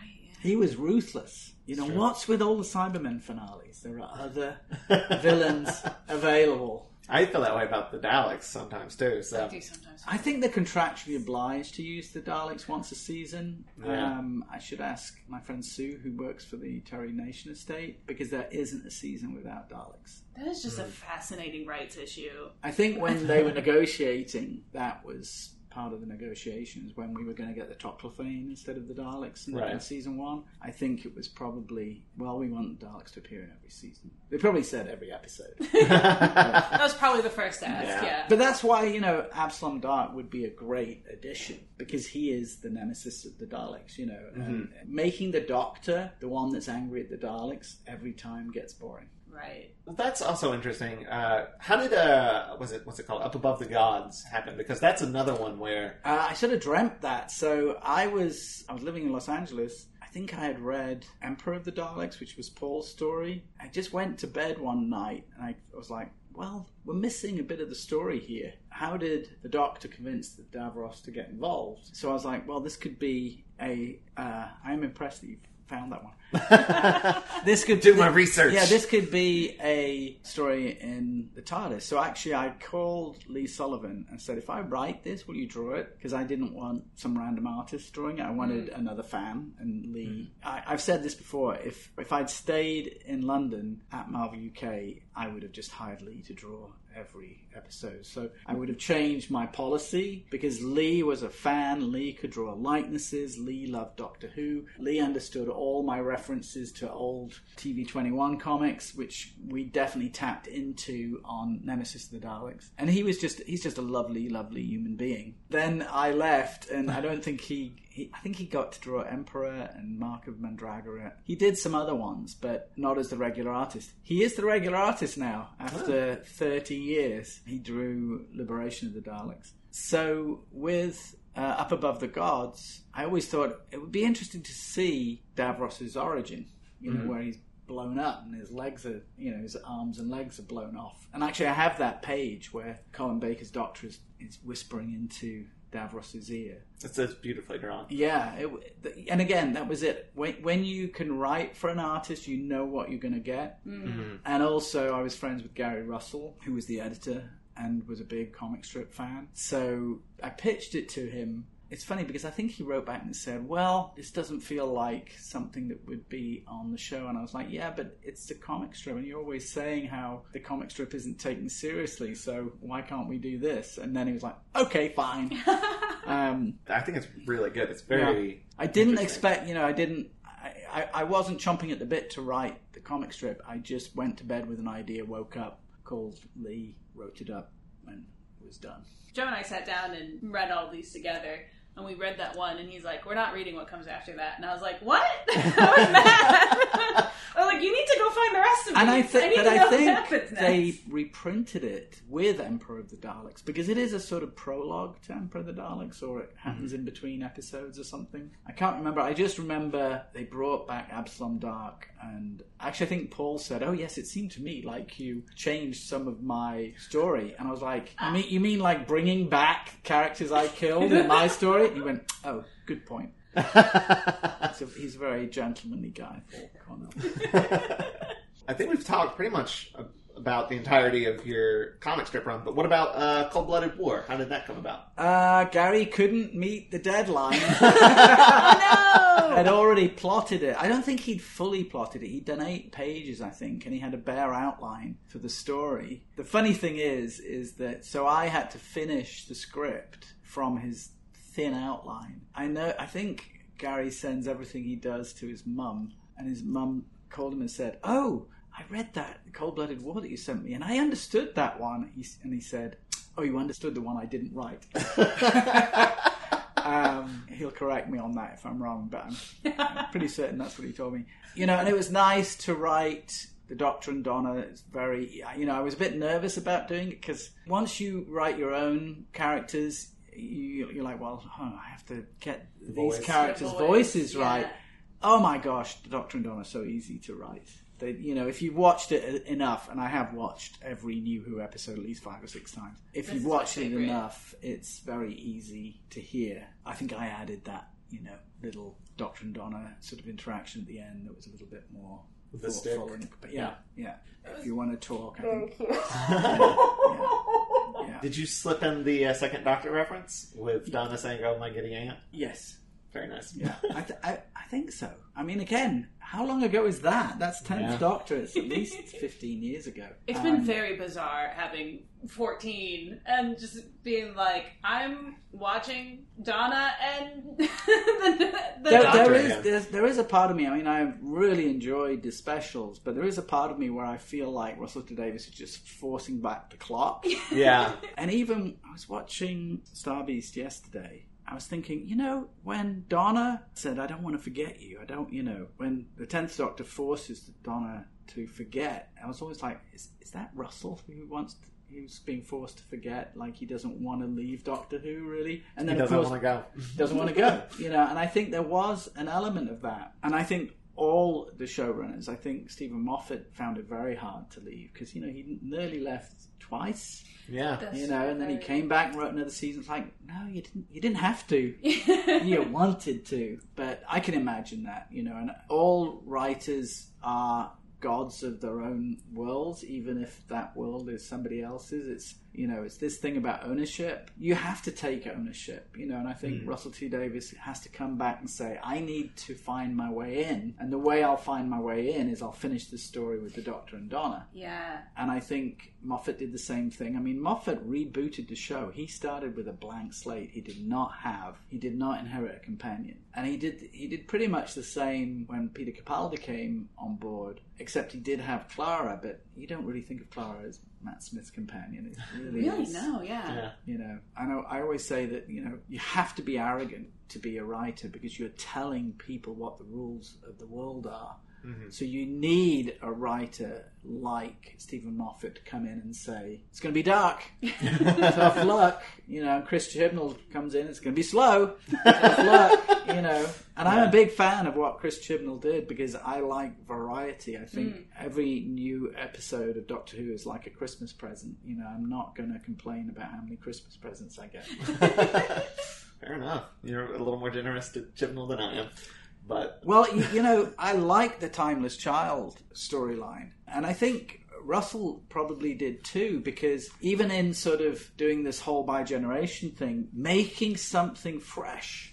Yeah. He was ruthless. You know, what's with all the Cybermen finales? There are other *laughs* villains available. I feel that way about the Daleks sometimes too. I do sometimes. I think they're contractually obliged to use the Daleks once a season. Yeah. Um, I should ask my friend Sue, who works for the Terry Nation estate, because there isn't a season without Daleks. That is Mm. just a fascinating rights issue. I think when they were *laughs* negotiating, that was part of the negotiations when we were going to get the Toclafane instead of the Daleks in, in season one. I think it was probably, well, we want the Daleks to appear in every season. They probably said every episode. *laughs* That was probably the first ask. Yeah. Yeah. But that's why, you know, Abslom Daak would be a great addition because he is the nemesis of the Daleks, you know. Mm-hmm. And making the Doctor the one that's angry at the Daleks every time gets boring. Right. that's also interesting. Uh, how did uh, was it what's it called? Up above the gods happen? Because that's another one where Uh, I sort of dreamt that. So I was I was living in Los Angeles. I think I had read Emperor of the Daleks, which was Paul's story. I just went to bed one night and I was like, well, we're missing a bit of the story here. How did the Doctor convince the Davros to get involved? So I was like, well, this could be a. Uh, I'm impressed that you found that one. *laughs* This could do my research. yeah, this could be a story in the TARDIS. So actually, I called Lee Sullivan and said, if I write this, will you draw it? Because I didn't want some random artist drawing it. I wanted mm. another fan. And Lee, mm. I, I've said this before. If if I'd stayed in London at Marvel UK, I would have just hired Lee to draw every episode. So I would have changed my policy because Lee was a fan. Lee could draw likenesses. Lee loved Doctor Who. Lee understood all my references to old TV 21 comics, which we definitely tapped into on Nemesis of the Daleks. And he was just, he's just a lovely, lovely human being. Then I left and I don't think he, he I think he got to draw Emperor and Mark of Mandragora. He did some other ones, but not as the regular artist. He is the regular artist now after 30 years. He drew Liberation of the Daleks. So with uh, Up Above the Gods, I always thought it would be interesting to see Davros's origin. You know, where he's blown up and his legs are, you know, his arms and legs are blown off. And actually, I have that page where Colin Baker's doctor is, is whispering into Davros's ear. it's just beautifully drawn. Yeah, it, and again, that was it. When, when you can write for an artist, you know what you're going to get. Mm-hmm. And also, I was friends with Gary Russell, who was the editor and was a big comic strip fan. So I pitched it to him. It's funny because I think he wrote back and said, "Well, this doesn't feel like something that would be on the show." And I was like, "Yeah, but it's the comic strip, and you're always saying how the comic strip isn't taken seriously. So why can't we do this?" And then he was like, "Okay, fine." *laughs* um, I think it's really good. It's very. I didn't expect, you know, I didn't, I, I, I wasn't chomping at the bit to write the comic strip. I just went to bed with an idea, woke up, called Lee, wrote it up, and it was done. Joe and I sat down and read all these together. And we read that one, and he's like, "We're not reading what comes after that." And I was like, "What?" I was mad. I was like, "You need to go find the rest of it." And I these. think, need but to know I what think happens next." they reprinted it with Emperor of the Daleks because it is a sort of prologue to Emperor of the Daleks, or it happens mm-hmm. in between episodes or something. I can't remember. I just remember they brought back Abslom Daak, and actually, I think Paul said, "Oh yes, it seemed to me like you changed some of my story," and I was like, "You ah. mean you mean like bringing back characters I killed in my *laughs* story?" He went, "Oh, good point." *laughs* So he's a very gentlemanly guy, Paul Cornell. *laughs* I think we've talked pretty much about the entirety of your comic strip run, but what about uh, Cold Blooded War? How did that come about? Uh, Gary couldn't meet the deadline. *laughs* oh had already plotted it. I don't think he'd fully plotted it. He'd done eight pages, I think, and he had a bare outline for the story. The funny thing is, is that so I had to finish the script from his thin outline. I know. I think Gary sends everything he does to his mum, and his mum called him and said, "Oh." I read that Cold Blooded War that you sent me, and I understood that one. He, and he said, "Oh, you understood the one I didn't write." *laughs* um, he'll correct me on that if I'm wrong, but I'm, I'm pretty certain that's what he told me. You know, and it was nice to write the Doctor and Donna. It's very, you know, I was a bit nervous about doing it because once you write your own characters, you, you're like, well, oh, I have to get Voice. these characters' Voice, voices yeah. right. Oh my gosh, the Doctor and Donna are so easy to write. They, you know, if you've watched it uh, enough, and I have watched every New Who episode at least five or six times. If This you've watched it enough, it's very easy to hear. I think I added that, you know, little Doctor and Donna sort of interaction at the end that was a little bit more the thoughtful. stick. And, but yeah, yeah. If you want to talk, I think. cute. *laughs* Yeah, Yeah. Did you slip in the uh, second Doctor reference with Donna saying, "Oh, my giddy aunt"? Yes. Very nice. Yeah, I, th- I, I think so. I mean, again, how long ago is that? That's 10th Yeah. Doctor. It's at least *laughs* 15 years ago. It's Um, been very bizarre having 14 and just being like, I'm watching Donna and *laughs* the, the There, Doctor there's, there is a part of me. I mean, I really enjoyed the specials, but there is a part of me where I feel like Russell T Davies is just forcing back the clock. Yeah. *laughs* and even I was watching Star Beast yesterday. I was thinking, you know, when Donna said, "I don't want to forget you," I don't, you know, when the tenth Doctor forces Donna to forget, I was always like, "Is, is that Russell who wants?" Who's being forced to forget, like he doesn't want to leave Doctor Who, really, and then of doesn't course want to go. doesn't want to go. You know, and I think there was an element of that. And I think all the showrunners, I think Steven Moffat found it very hard to leave because you know he nearly left twice. Yeah. That's You know, and then he came back and wrote another season. It's like, no, you didn't. You didn't have to. *laughs* you wanted to, but I can imagine that. You know, and all writers are gods of their own worlds, even if that world is somebody else's. It's you know, it's this thing about ownership. You have to take ownership. You know, and I think mm. Russell T Davies has to come back and say, I need to find my way in, and the way I'll find my way in is I'll finish this story with the Doctor and Donna. yeah. And I think Moffat did the same thing. I mean, Moffat rebooted the show. He started with a blank slate. He did not have, he did not inherit a companion, and he did he did pretty much the same when Peter Capaldi came on board. Except he did have Clara, but you don't really think of Clara as Matt Smith's companion. It really, Really? is. No, yeah. Yeah. You know, I know. I always say that you know you have to be arrogant to be a writer because you're telling people what the rules of the world are. Mm-hmm. So you need a writer like Steven Moffat to come in and say it's going to be dark, *laughs* tough luck. You know, Chris Chibnall comes in. It's going to be slow, tough luck. You know, and I'm a big fan of what Chris Chibnall did because I like variety. I think mm. every new episode of Doctor Who is like a Christmas present. You know, I'm not going to complain about how many Christmas presents I get. *laughs* Fair enough. You're a little more generous to Chibnall than I am. But Well, you, you know, I like the Timeless Child storyline. And I think Russell probably did too, because even in sort of doing this whole bi-generation thing, making something fresh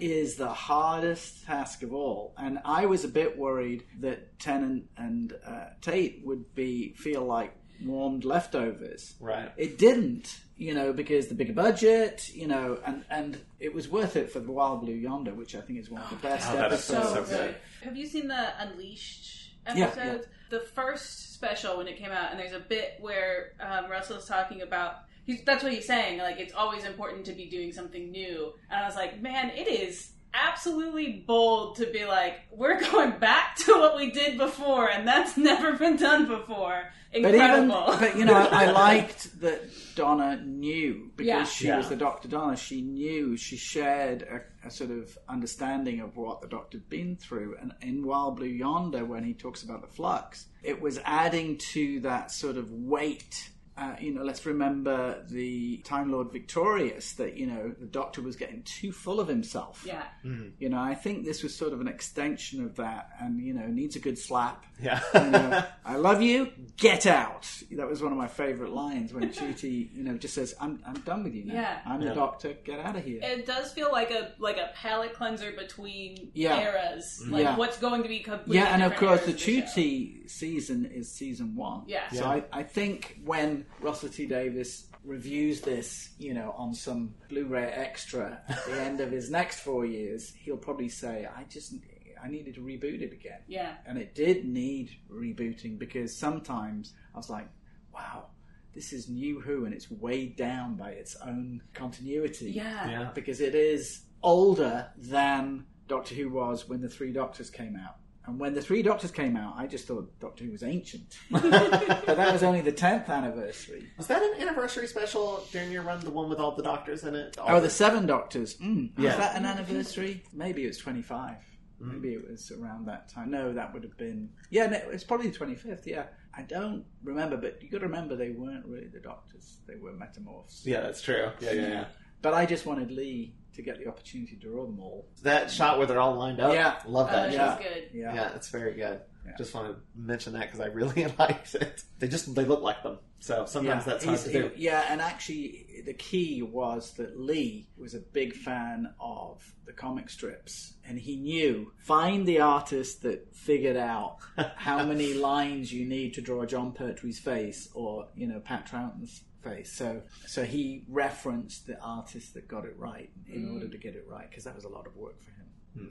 is the hardest task of all. And I was a bit worried that Tennant and uh, Tate would be feel like warmed leftovers. right. It didn't, you know, because the bigger budget, you know, and, and it was worth it for the Wild Blue Yonder, which I think is one of the best Oh, episodes. so So good. good. Have you seen the Unleashed Yeah, episodes? The first special when it came out, and there's a bit where um, Russell's talking about. He's, that's what he's saying. Like it's always important to be doing something new. And I was like, man, it is absolutely bold to be like, we're *laughs* going back to what we did before, and that's *laughs* never been done before. But even, Incredible. but you know, I *laughs* liked that Donna knew because Yeah. she Yeah. was the Doctor Donna. She knew, she shared a, a sort of understanding of what the Doctor had been through. And in Wild Blue Yonder, when he talks about the flux, it was adding to that sort of weight. Uh, you know, let's remember the Time Lord Victorious that you know the Doctor was getting too full of himself. yeah. You know, I think this was sort of an extension of that, and you know, needs a good slap. Yeah. You know, I love you. Get out. That was one of my favourite lines when Ncuti, you know, just says, "I'm I'm done with you now. Yeah. I'm Yeah. the doctor. Get out of here." It does feel like a like a palate cleanser between Yeah. eras. Like Yeah. what's going to be completely yeah, and of course, the eras of show. Ncuti season is season one. Yeah. So I, I think when Russell T Davies reviews this, you know, on some Blu-ray extra at the end of his next four years, he'll probably say, "I just I needed to reboot it again." Yeah. and it did need rebooting because sometimes I was like, wow, this is New Who and it's weighed down by its own continuity. Yeah. Yeah. Because it is older than Doctor Who was when the Three Doctors came out. And when the Three Doctors came out, I just thought Doctor Who was ancient. *laughs* but that was only the 10th anniversary. Was that an anniversary special during your run? The one with all the doctors in it? All Oh, the Seven Doctors. Mm, Yeah. Was that an anniversary? Maybe it was 25. Maybe it was around that time. No, that would have been. Yeah, no, it's probably the 25th. Yeah. I don't remember, but you got to remember they weren't really the Doctors. They were metamorphs. Yeah, that's true. Yeah, yeah, yeah. But I just wanted Lee to get the opportunity to draw them all. That shot where they're all lined up. Yeah. Love Oh, that she's shot. good. Yeah. Yeah, it's very good. Just want to mention that because I really *laughs* liked it. They just they look like them, so sometimes that's hard to do. Yeah, and actually, the key was that Lee was a big fan of the comic strips, and he knew find the artist that figured out *laughs* how many lines you need to draw Jon Pertwee's face, or you know Pat Troughton's face. So, so he referenced the artist that got it right in order to get it right, because that was a lot of work for him.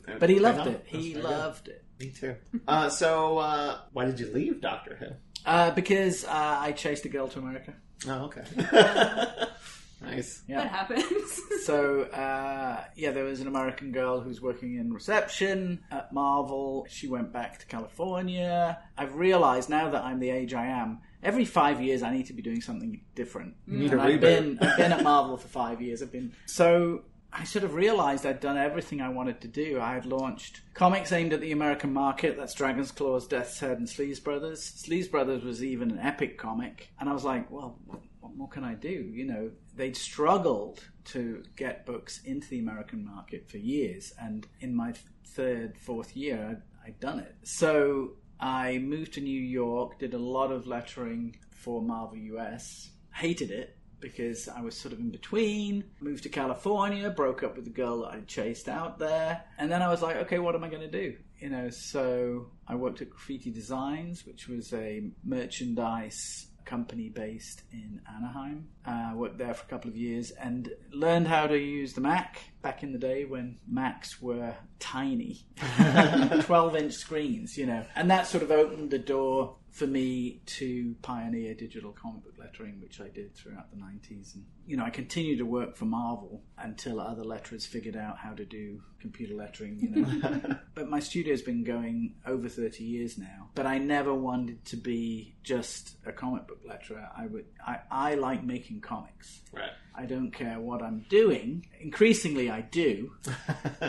Mm, But he loved it. He very good. loved it. Me too. Uh, so uh, why did you leave Doctor Who? Uh, because uh, I chased a girl to America. Oh, okay. *laughs* nice. Yeah. That happens. *laughs* So uh, yeah, there was an American girl who's working in reception at Marvel. She went back to California. I've realised now that I'm the age I am. Every five years, I need to be doing something different. You need And a I've reboot. been I've been at Marvel for five years. I've been so. I sort of realised I'd done everything I wanted to do. I had launched comics aimed at the American market. That's Dragon's Claws, Death's Head, and Sleaze Brothers. Sleaze Brothers was even an epic comic, and I was like, well, what, more can I do? You know, they'd struggled to get books into the American market for years, and in my third, fourth year, I'd done it. So I moved to New York, did a lot of lettering for Marvel US, hated it because I was sort of in between, moved to California, broke up with the girl that I chased out there, and then I was like, okay, what am I going to do? You know, so I worked at Graffiti Designs, which was a merchandise company based in Anaheim. Uh, worked there for a couple of years and learned how to use the Mac back in the day when Macs were tiny, *laughs* *laughs* 12 inch screens, you know. And that sort of opened the door for me to pioneer digital comic book lettering, which I did throughout the 90s. And, you know, I continued to work for Marvel until other letterers figured out how to do computer lettering, you know. *laughs* but my studio's been going over 30 years now. But I never wanted to be just a comic book letterer. I would, I, I like making comics. Right. I don't care what I'm doing. Increasingly, I do. *laughs*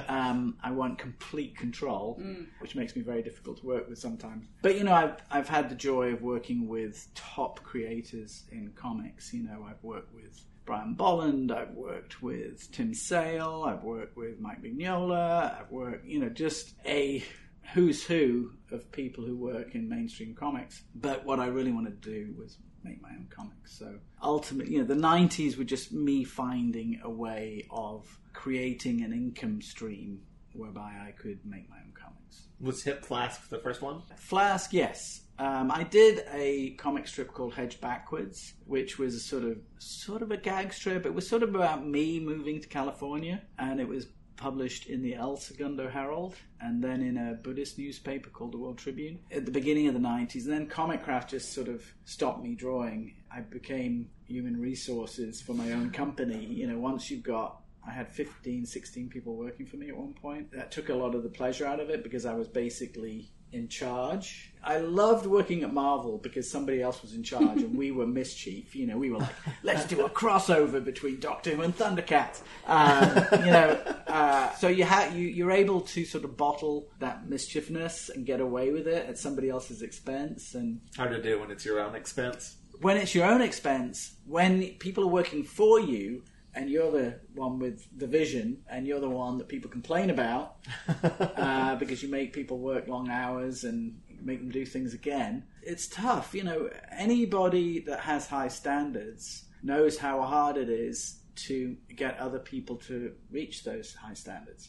Um, I want complete control, which makes me very difficult to work with sometimes. But you know, I've I've had the joy of working with top creators in comics. You know, I've worked with Brian Bolland, I've worked with Tim Sale, I've worked with Mike Mignola, I've worked, you know, just a who's who of people who work in mainstream comics. But what I really wanted to do was make my own comics. So ultimately, you know, the 90s were just me finding a way of creating an income stream whereby I could make my own comics. Was Hip Flask the first one? Flask, yes. Um, I did a comic strip called Hedge Backwards, which was a sort of sort of a gag strip. It was sort of about me moving to California, and it was published in the El Segundo Herald and then in a Buddhist newspaper called the World Tribune at the beginning of the 90s. And then Comicraft just sort of stopped me drawing. I became human resources for my own company. You know, once you've got I had 15, 16 people working for me at one point. That took a lot of the pleasure out of it because I was basically in charge. I loved working at Marvel because somebody else was in charge and we were *laughs* mischief. You know, we were like, let's do a *laughs* crossover between Doctor Who and Thundercats. Um, you know, uh, so you ha- you you're able to sort of bottle that mischievousness and get away with it at somebody else's expense and Hard to do when it's your own expense. when it's your own expense, when people are working for you and you're the one with the vision and you're the one that people complain about *laughs* uh, because you make people work long hours and make them do things again, it's tough. You know, anybody that has high standards knows how hard it is to get other people to reach those high standards.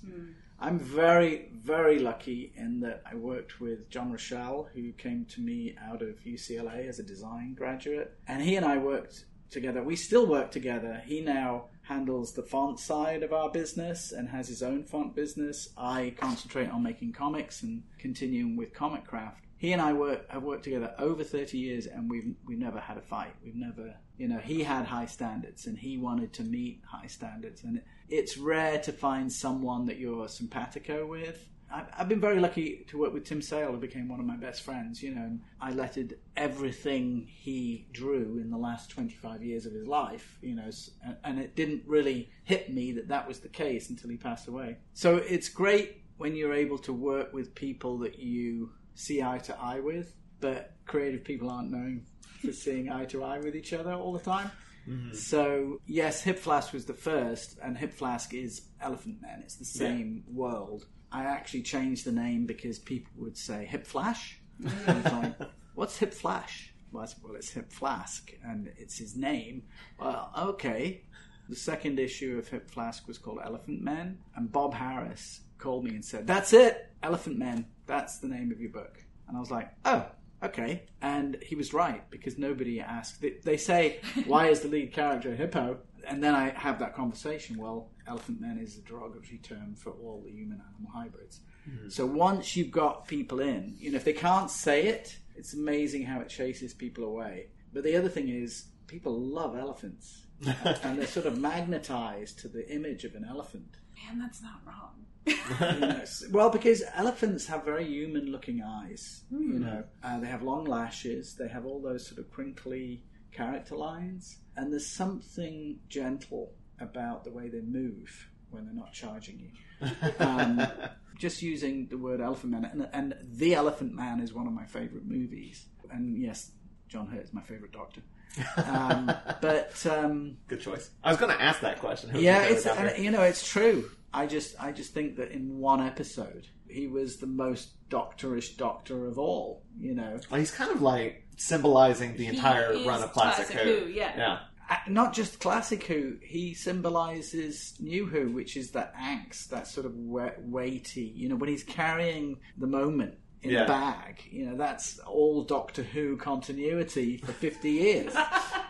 I'm very, very lucky in that I worked with John Roshell, who came to me out of UCLA as a design graduate. And he and I worked together. We still work together. He now handles the font side of our business and has his own font business. I concentrate on making comics and continuing with Comicraft. He and I work, have worked together over 30 years and we've, we've never had a fight. We've never, you know, he had high standards and he wanted to meet high standards. And it's rare to find someone that you're simpatico with. I've, been very lucky to work with Tim Sale, who became one of my best friends, you know, and I lettered everything he drew in the last 25 years of his life, you know, and it didn't really hit me that that was the case until he passed away. So it's great when you're able to work with people that you see eye to eye with, but creative people aren't known for seeing eye to eye with each other all the time. Mm-hmm. So yes, Hip Flask was the first, and Hip Flask is Elephantmen. It's the same world. I actually changed the name because people would say Hip Flash, *laughs* like, "What's Hip Flash?" Well, said, well, it's Hip Flask, and it's his name. Well, okay. The second issue of Hip Flask was called Elephantmen, and Bob Harras called me and said, "That's it, Elephantmen. That's the name of your book." And I was like, "Oh." Okay, and he was right because nobody asked. They, they say, "Why is the lead character a hippo?" And then I have that conversation. Well, elephant men is a derogatory term for all the human-animal hybrids. Hmm. So once you've got people in, you know, if they can't say it, it's amazing how it chases people away. But the other thing is, people love elephants, *laughs* and they're sort of magnetized to the image of an elephant. Man, that's not wrong. Well, because elephants have very human-looking eyes. You know, uh, they have long lashes. They have all those sort of crinkly character lines, and there's something gentle about the way they move when they're not charging you. Um, *laughs* just using the word elephant man, and, and the Elephant Man is one of my favorite movies. And yes, John Hurt is my favorite Doctor. Um, *laughs* but um, Good choice. I was going to ask that question. Who's yeah, it's and, you know it's true. I just I just think that in one episode he was the most doctorish doctor of all. You know, Well, he's kind of like symbolizing the entire is run of Classic, Classic Who. Who, yeah. Yeah. Uh, not just classic Who. He symbolizes New Who, which is that angst, that sort of we- weighty. You know, when he's carrying the moment in Yeah. a bag. You know, that's all Doctor Who continuity for fifty years. *laughs*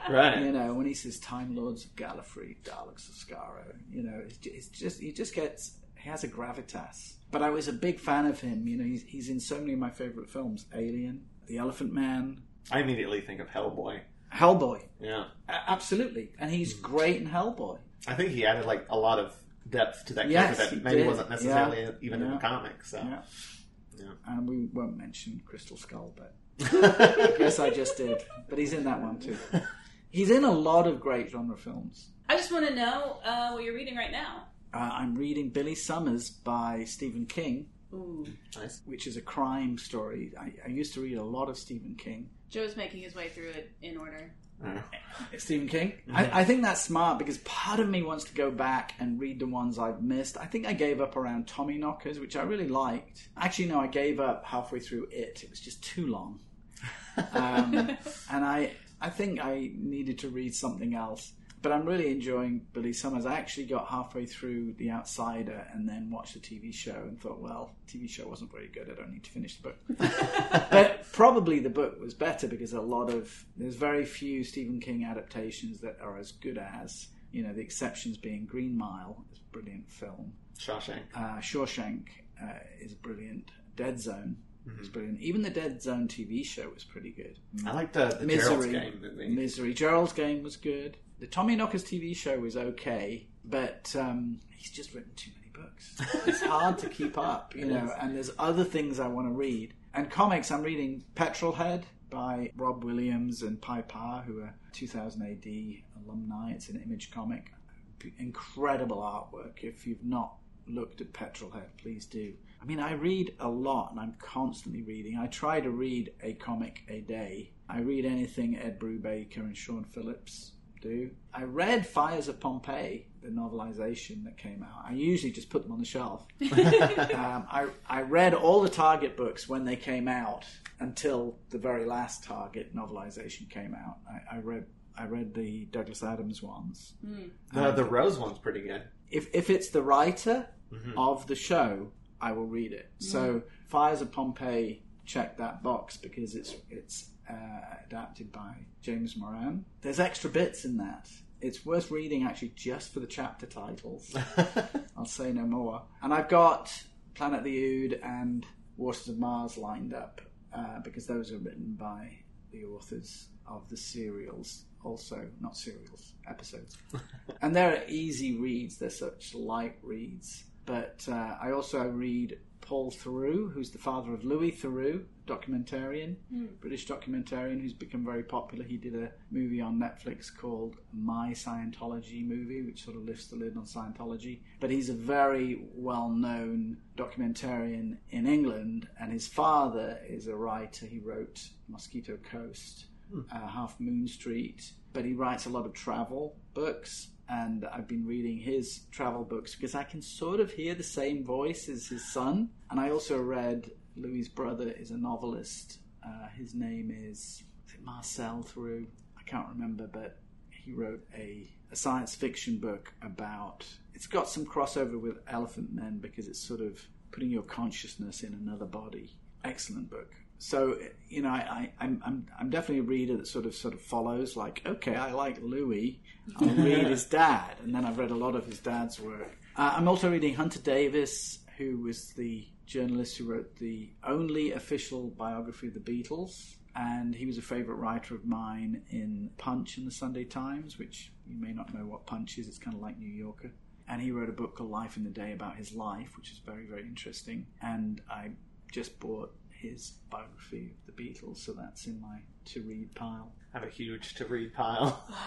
Right. You know, when he says Time Lords of Gallifrey, Daleks of Skaro, you know, it's, ju- it's just, he just gets, he has a gravitas. But I was a big fan of him. You know, he's, he's in so many of my favourite films Alien, The Elephant Man, I immediately think of Hellboy. Hellboy. Yeah. A- absolutely. And he's great in Hellboy. I think he added like a lot of depth to that character he that maybe did. wasn't necessarily Yeah. even in the comics. So. Yeah. Yeah. And we won't mention Crystal Skull, but *laughs* I guess I just did. But he's in that one too. He's in a lot of great genre films. I just want to know uh, what you're reading right now. Uh, I'm reading Billy Summers by Stephen King, Ooh. Nice. which is a crime story. I, I used to read a lot of Stephen King. Joe's making his way through it in order. Yeah. *laughs* Stephen King? I, I think that's smart because part of me wants to go back and read the ones I've missed. I think I gave up around Tommy Knockers, which I really liked. Actually, no, I gave up halfway through it. It was just too long. *laughs* Um, and I, I think I needed to read something else. But I'm really enjoying Billy Summers. I actually got halfway through The Outsider and then watched the TV show and thought, well, the TV show wasn't very good. I don't need to finish the book. *laughs* but probably the book was better because a lot of there's very few Stephen King adaptations that are as good as you know the exceptions being Green Mile is a brilliant film, Shawshank. uh, Shawshank uh, is brilliant, Dead Zone Mm-hmm. is brilliant, even the Dead Zone TV show was pretty good. I like the, the Gerald's Misery, game. Misery, Gerald's Game was good. The Tommy Knockers TV show was okay, but um, he's just written too many books. It's hard to keep up, you *laughs* know. And there's other things I want to read. And comics, I'm reading Petrolhead by Rob Williams and Pye Parr, who are 2000 AD alumni. It's an image comic. Incredible artwork. If you've not looked at Petrolhead, please do. I mean, I read a lot and I'm constantly reading. I try to read a comic a day. I read anything Ed Brubaker and Sean Phillips do. I read Fires of Pompeii, the novelization that came out. I usually just put them on the shelf. *laughs* um, I, I read all the Target books when they came out until the very last Target novelization came out. I, I read I read the Douglas Adams ones. Hmm. Um, the, the Rose one's pretty good. If if it's the writer mm-hmm. of the show, I will read it. So hmm. Fires of Pompeii, check that box because it's it's uh, adapted by James Moran. There's extra bits in that. It's worth reading actually just for the chapter titles. *laughs* I'll say no more. And I've got Planet of the Ood and Waters of Mars lined up uh, because those are written by the authors of the serials, also not serials, episodes. *laughs* and they're easy reads. They're such light reads. But uh, I also read Paul Theroux, who's the father of Louis Theroux, documentarian, British documentarian who's become very popular. He did a movie on Netflix called My Scientology Movie, which sort of lifts the lid on Scientology. But he's a very well known documentarian in England, and his father is a writer. He wrote Mosquito Coast, uh, Half Moon Street, but he writes a lot of travel books. And I've been reading his travel books because I can sort of hear the same voice as his son. And I also read Louis' brother is a novelist Uh, his name is, is Marcel Theroux. I can't remember, but he wrote a, a science fiction book about. It's got some crossover with Elephantmen because it's sort of putting your consciousness in another body. Excellent book. So you know, I, I, I'm I'm I'm definitely a reader that sort of sort of follows. Like, okay, I like Louis. I'll *laughs* read his dad, and then I've read a lot of his dad's work. Uh, I'm also reading Hunter Davies, who was the journalist who wrote the only official biography of the Beatles. And he was a favourite writer of mine in Punch and the Sunday Times, which you may not know what Punch is. It's kind of like New Yorker. And he wrote a book called Life in the Day about his life, which is very, very interesting. And I just bought his biography of the Beatles, so that's in my to read pile. I have a huge to read pile. *sighs*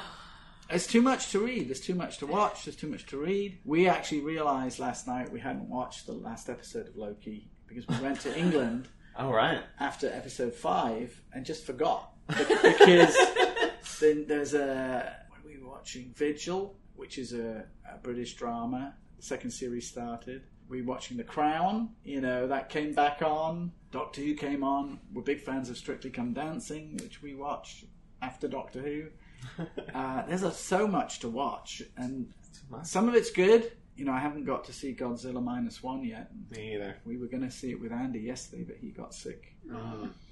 It's too much to read. There's too much to watch. There's too much to read. We actually realised last night we hadn't watched the last episode of Loki because we went to *laughs* England All right. after episode five and just forgot because *laughs* then there's a we watching? Vigil, which is a, a British drama. The second series started. We watching The Crown. You know that came back on. Doctor Who came on. We're big fans of Strictly Come Dancing, which we watched after Doctor Who. *laughs* Uh, there's a, so much to watch, and some of it's good. You know, I haven't got to see Godzilla minus one yet. Me either. We were going to see it with Andy yesterday, but he got sick.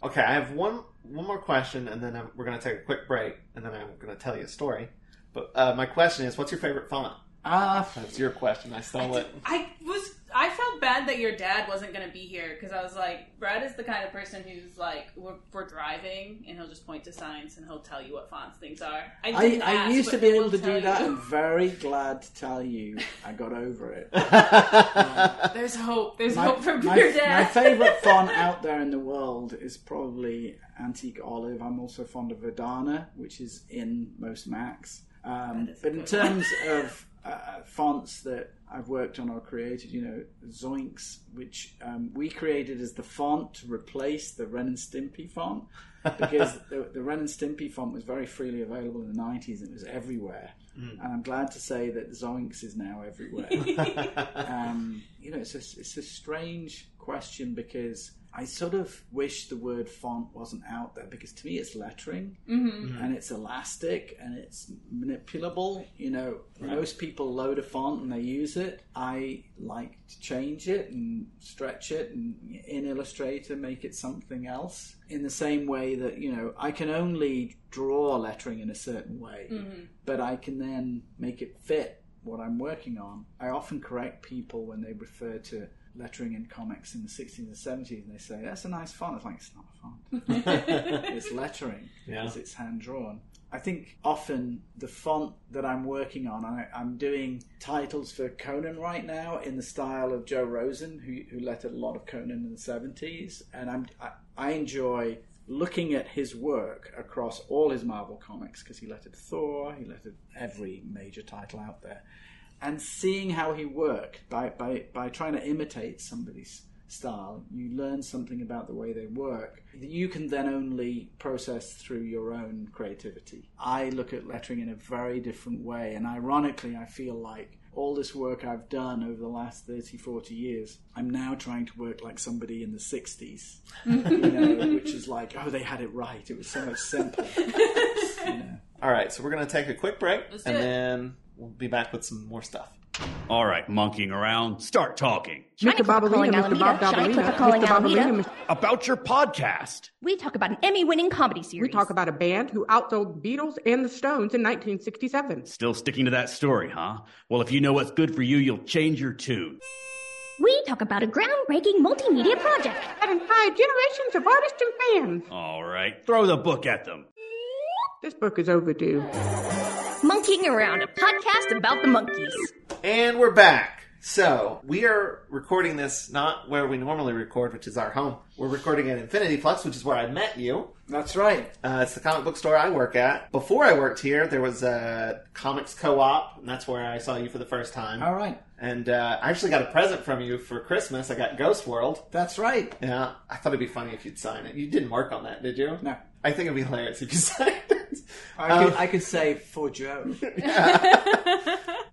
Okay, I have one one more question, and then I'm, we're going to take a quick break, and then I'm going to tell you a story. But uh, my question is, what's your favorite font? Ah, That's your question. I stole it. I was I felt bad that your dad wasn't gonna be here because I was like, Brad is the kind of person who's like, we're, we're driving and he'll just point to signs and he'll tell you what fonts things are. I, I, didn't I ask, used to be able to do that. you. I'm very glad to tell you I got over it. *laughs* *laughs* There's hope. There's My, hope for my, your my favorite *laughs* font out there in the world is probably Antique Olive. I'm also fond of Verdana, which is in most Macs. Um, That is a but in terms of uh, fonts that I've worked on or created, you know, Zoinks, which um, we created as the font to replace the Ren and Stimpy font because *laughs* the, the Ren and Stimpy font was very freely available in the 90s and it was everywhere. And I'm glad to say that Zoinks is now everywhere. *laughs* um, you know, it's a, it's a strange question because I sort of wish the word font wasn't out there because to me it's lettering mm-hmm. and it's elastic and it's manipulable. You know, most people load a font and they use it. I like to change it and stretch it and in Illustrator make it something else in the same way that, you know, I can only draw lettering in a certain way, mm-hmm. but I can then make it fit what I'm working on. I often correct people when they refer to lettering in comics in the 60s and 70s and they say, that's a nice font. It's like, it's not a font. *laughs* it's lettering Yeah. because it's hand drawn. I think often the font that I'm working on, I, I'm doing titles for Conan right now in the style of Joe Rosen, who, who lettered a lot of Conan in the 70s. And I'm, I, I enjoy looking at his work across all his Marvel comics because he lettered Thor, he lettered every major title out there and seeing how he worked by, by, by trying to imitate somebody's style, you learn something about the way they work that you can then only process through your own creativity. I look at lettering in a very different way, and ironically, I feel like all this work I've done over the last 30, 40 years, I'm now trying to work like somebody in the 60s, *laughs* you know, which is like, oh, they had it right. It was so much simpler. *laughs* you know. All right, so we're going to take a quick break, Let's do and it. then we'll be back with some more stuff. All right, monkeying around, start talking. Shiny Mr. Clipper Babalina, Mr. Bob Alameda. Babalina, Mr. Alameda. Babalina, About your podcast. We talk about an Emmy winning comedy series. We talk about a band who outsold the Beatles and the Stones in 1967. Still sticking to that story, huh? Well, if you know what's good for you, you'll change your tune. We talk about a groundbreaking multimedia project. That inspired generations of artists and fans. All right, throw the book at them. This book is overdue. Monkeying Around, a podcast about the Monkees. And we're back. So we are recording this not where we normally record, which is our home. We're recording at Infinity Flux, which is where I met you. That's right. Uh, it's the comic book store I work at. Before I worked here, there was a comics co-op, and that's where I saw you for the first time. All right. And uh, I actually got a present from you for Christmas. I got Ghost World. That's right. Yeah, I thought it'd be funny if you'd sign it. You didn't work on that, did you? No. I think it'd be hilarious if you *laughs* signed it. I Um, could, I could say for Joe. *laughs* *laughs*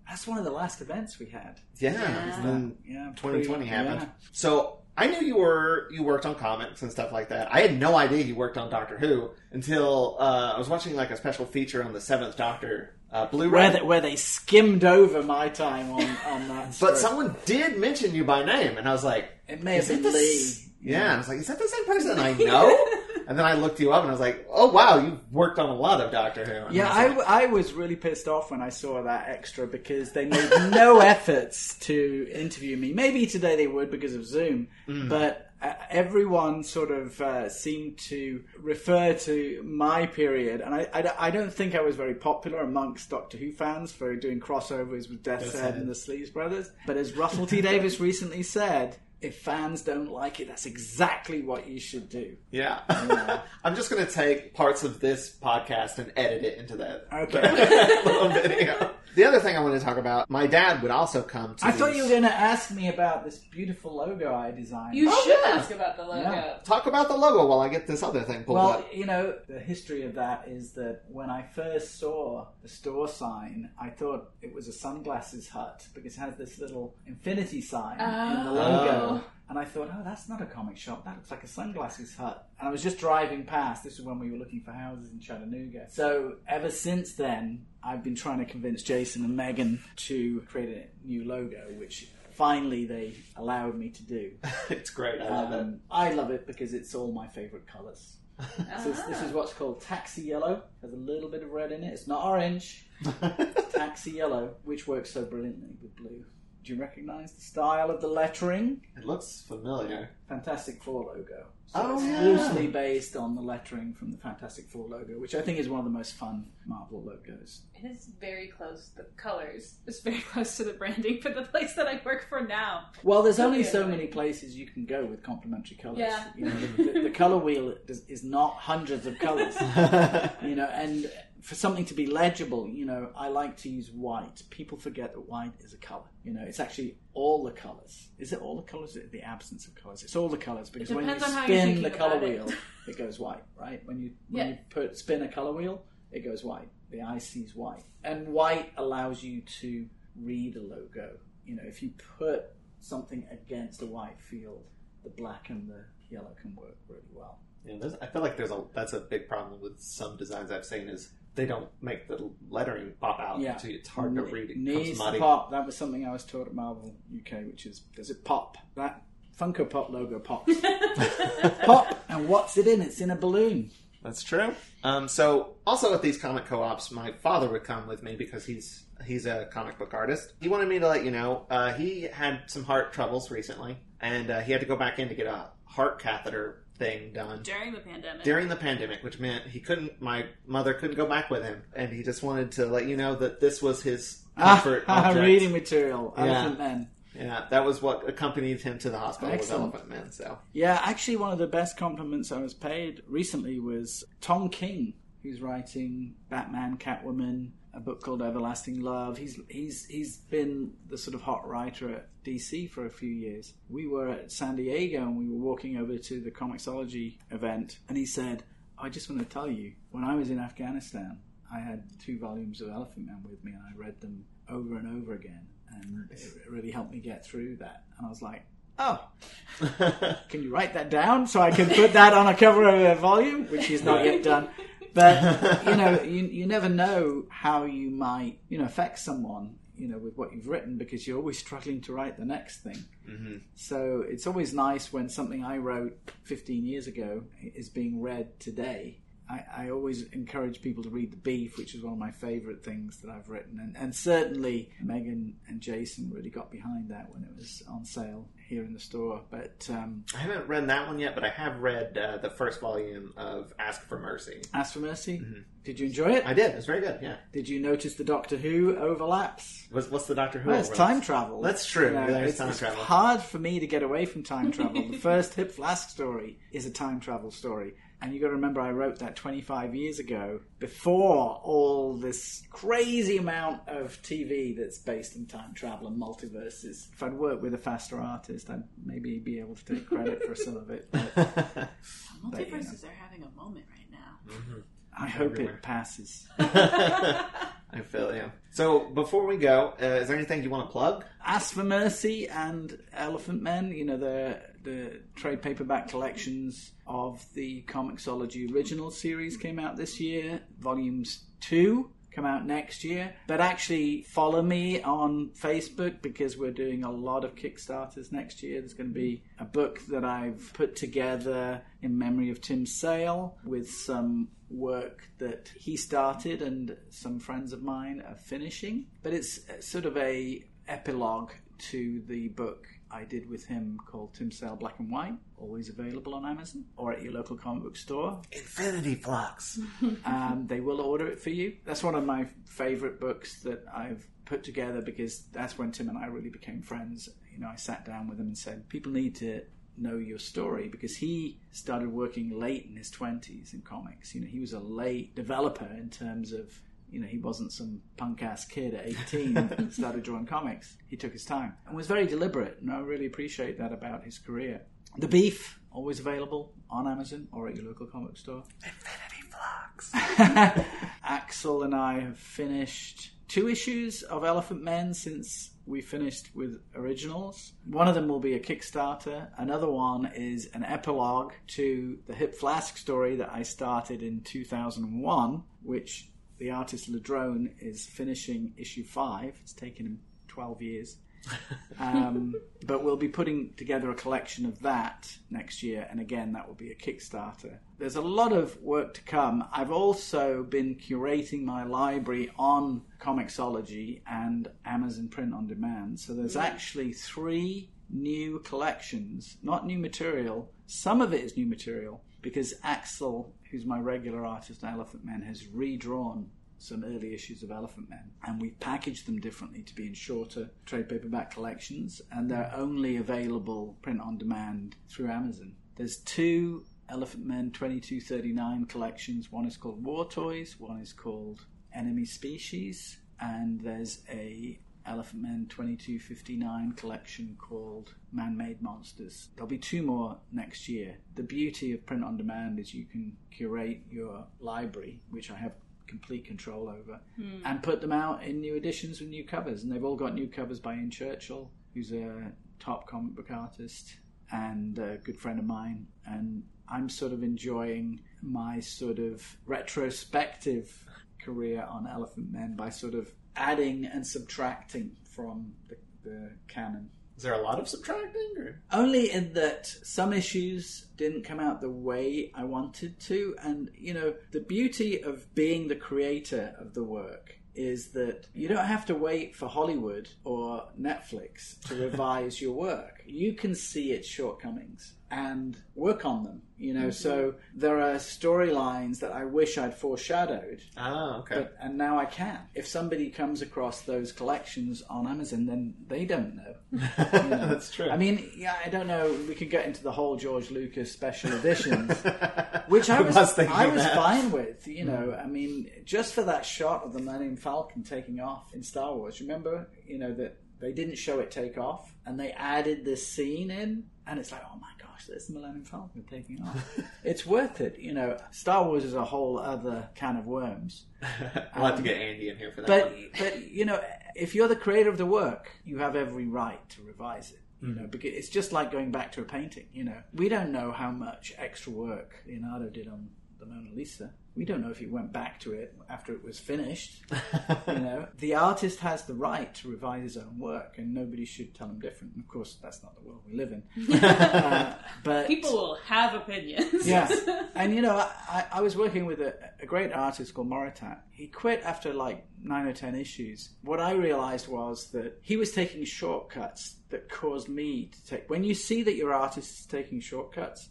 That's one of the last events we had. Yeah, and then Yeah, 2020 pretty- happened. yeah. So I knew you were you worked on comics and stuff like that. I had no idea you worked on Doctor Who until uh, I was watching like a special feature on the Seventh Doctor uh, Blu-ray. Where they, where they skimmed over my time on, on that. but someone did mention you by name, and I was like, It may have been Lee. s- Yeah, I was like, "Is that the same person I *laughs* know?" And then I looked you up, and I was like, "Oh wow, you've worked on a lot of Doctor Who." And Yeah, was I, like, I was really pissed off when I saw that extra because they made no *laughs* efforts to interview me. Maybe today they would because of Zoom, but uh, everyone sort of uh, seemed to refer to my period, and I, I, I don't think I was very popular amongst Doctor Who fans for doing crossovers with Death's Head and the Sleaze Brothers. But as Russell T Davies *laughs* recently said, if fans don't like it, that's exactly what you should do. Yeah. *laughs* I'm just going to take parts of this podcast and edit it into that Okay. *laughs* little video. The other thing I want to talk about, my dad would also come to I thought you were going to ask me about this beautiful logo I designed. You Oh, should yeah. ask about the logo. Yeah. Talk about the logo while I get this other thing pulled Well, up. you know, the history of that is that when I first saw the store sign, I thought it was a sunglasses hut because it has this little infinity sign in the oh. logo. Oh. And I thought, oh, that's not a comic shop. That looks like a sunglasses hut. And I was just driving past. This is when we were looking for houses in Chattanooga. So ever since then, I've been trying to convince Jason and Megan to create a new logo, which finally they allowed me to do. *laughs* it's great. I love it. Um, I love it because it's all my favourite colours. So this, this is what's called taxi yellow. Has a little bit of red in it. It's not orange. *laughs* Taxi yellow, which works so brilliantly with blue. Do you recognise the style of the lettering? It looks familiar. Fantastic Four logo. So Oh, it's yeah. loosely based on the lettering from the Fantastic Four logo, which I think is one of the most fun Marvel logos. It is very close. The colors is very *laughs* close to the branding for the place that I work for now. Well, there's only so many places you can go with complementary colours. Yeah. You know, the, the, the colour wheel is, is not hundreds of colours. *laughs* you know, and for something to be legible, you know, I like to use white. People forget that white is a color. You know, it's actually all the colors. Is it all the colors? Or the absence of colors. It's all the colors because when you depends you're spin the color it. wheel, it goes white, right? When you when Yeah. you put spin a color wheel, it goes white. The eye sees white, and white allows you to read a logo. You know, if you put something against a white field, the black and the yellow can work really well. Yeah, I feel like there's a that's a big problem with some designs I've seen is they don't make the lettering pop out. Yeah. so it's hard to read. It Needs to pop. That was something I was taught at Marvel UK, which is does it pop? That Funko Pop logo pops. *laughs* pop, and what's it in? It's in a balloon. That's true. Um, so also at these comic co-ops, my father would come with me because he's he's a comic book artist. He wanted me to let you know uh, he had some heart troubles recently, and uh, he had to go back in to get a heart catheter thing done During the pandemic. during the pandemic, which meant he couldn't. My mother couldn't go back with him, and he just wanted to let you know that this was his *laughs* comfort Ah, object. reading material. Yeah. Elephantmen. Yeah, that was what accompanied him to the hospital Excellent. with Elephant Man. So Yeah, actually, one of the best compliments I was paid recently was Tom King, who's writing Batman, Catwoman, a book called Everlasting Love. He's he's he's been the sort of hot writer at DC for a few years. We were at San Diego and we were walking over to the Comixology event, and he said, "I just want to tell you, when I was in Afghanistan, I had two volumes of Elephantmen with me, and I read them over and over again." And it really helped me get through that. And I was like, oh, *laughs* can you write that down so I can put that on a cover of a volume, which he's not yet done. But you know, you you never know how you might you know affect someone you know with what you've written because you're always struggling to write the next thing. Mm-hmm. So it's always nice when something I wrote 15 years ago is being read today. I, I always encourage people to read The Beef, which is one of my favourite things that I've written. And, and certainly Megan and Jason really got behind that when it was on sale here in the store. But um, I haven't read that one yet, but I have read uh, the first volume of Ask for Mercy. Ask for Mercy, did you enjoy it? I did. It was very good. Yeah. Did you notice the Doctor Who overlaps? What's, what's the Doctor Who? Well, it's time travel. That's true. You know, There's it's, time it's travel. hard for me to get away from time travel. the *laughs* first Hip Flask story is a time travel story. And you got to remember, I wrote that 25 years ago, before all this crazy amount of TV that's based in time travel and multiverses. If I'd worked with a faster artist, I'd maybe be able to take credit for some of it. But *laughs* Multiverses are having a moment right now. I hope Everywhere. it passes. *laughs* I feel you. So before we go, uh, is there anything you want to plug? Ask for Mercy and Elephantmen, you know, they're the trade paperback collections of the Comixology original series came out this year. Volumes two come out next year. But actually, follow me on Facebook because we're doing a lot of Kickstarters next year. There's going to be a book that I've put together in memory of Tim Sale with some work that he started and some friends of mine are finishing. But it's uh, sort of a epilogue to the book I did with him called Tim Sale Black and White, always available on Amazon or at your local comic book store. Infinity Flux. *laughs* um, they will order it for you. That's one of my favorite books that I've put together because that's when Tim and I really became friends. You know, I sat down with him and said, people need to know your story because he started working late in his 20s in comics. You know, he was a late developer in terms of you know, he wasn't some punk ass kid at 18 that *laughs* started drawing comics. He took his time and was very deliberate, and I really appreciate that about his career. The Beef, always available on Amazon or at your local comic store. Infinity Flux. *laughs* Axel and I have finished two issues of Elephantmen since we finished with originals. One of them will be a Kickstarter. Another one is an epilogue to the Hip Flask story that I started in 2001, which the artist Ladrönn is finishing issue five. It's taken him 12 years. *laughs* um, but we'll be putting together a collection of that next year, and again, that will be a Kickstarter. There's a lot of work to come. I've also been curating my library on Comixology and Amazon Print on Demand. So there's actually three new collections, not new material. Some of it is new material because Axel, who's my regular artist on Elephantmen, has redrawn some early issues of Elephantmen, and we packaged them differently to be in shorter trade paperback collections, and they're only available print on demand through Amazon. There's two Elephantmen 2239 collections. One is called War Toys, one is called Enemy Species, and there's a Elephantmen 2259 collection called Man Made Monsters. There'll be two more next year. The beauty of print on demand is you can curate your library, which I have complete control over, hmm. and put them out in new editions with new covers. And they've all got new covers by Ian Churchill, who's a top comic book artist and a good friend of mine. And I'm sort of enjoying my sort of retrospective career on Elephantmen by sort of adding and subtracting from the, the canon. Is there a lot of subtracting? Or? Only in that some issues didn't come out the way I wanted to. And, you know, the beauty of being the creator of the work is that you don't have to wait for Hollywood or Netflix to revise your work. You can see its shortcomings and work on them, you know. So there are storylines that I wish I'd foreshadowed Ah, okay. but, and now I can. If somebody comes across those collections on Amazon, then they don't know. *laughs* You know? That's true. I mean, yeah, I don't know. We could get into the whole George Lucas special *laughs* editions, which I was, was I was that. fine with. You know, I mean, just for that shot of the Millennium Falcon taking off in Star Wars. Remember, you know that they didn't show it take off, and they added this scene in, and it's like, oh my gosh, there's the Millennium Falcon taking off. *laughs* it's worth it. You know, Star Wars is a whole other can of worms. *laughs* we'll have to get Andy in here for that. But one. but you know, if you're the creator of the work, you have every right to revise it. You Mm-hmm. know, because it's just like going back to a painting. You know, we don't know how much extra work Leonardo did on the Mona Lisa. We don't know if he went back to it after it was finished. *laughs* you know, the artist has the right to revise his own work, and nobody should tell him different. Of course, that's not the world we live in. *laughs* uh, but People will have opinions. yeah, *laughs* and you know, I, I was working with a, a great artist called Moritat. He quit after like nine or ten issues. What I realized was that he was taking shortcuts that caused me to take. When you see that your artist is taking shortcuts,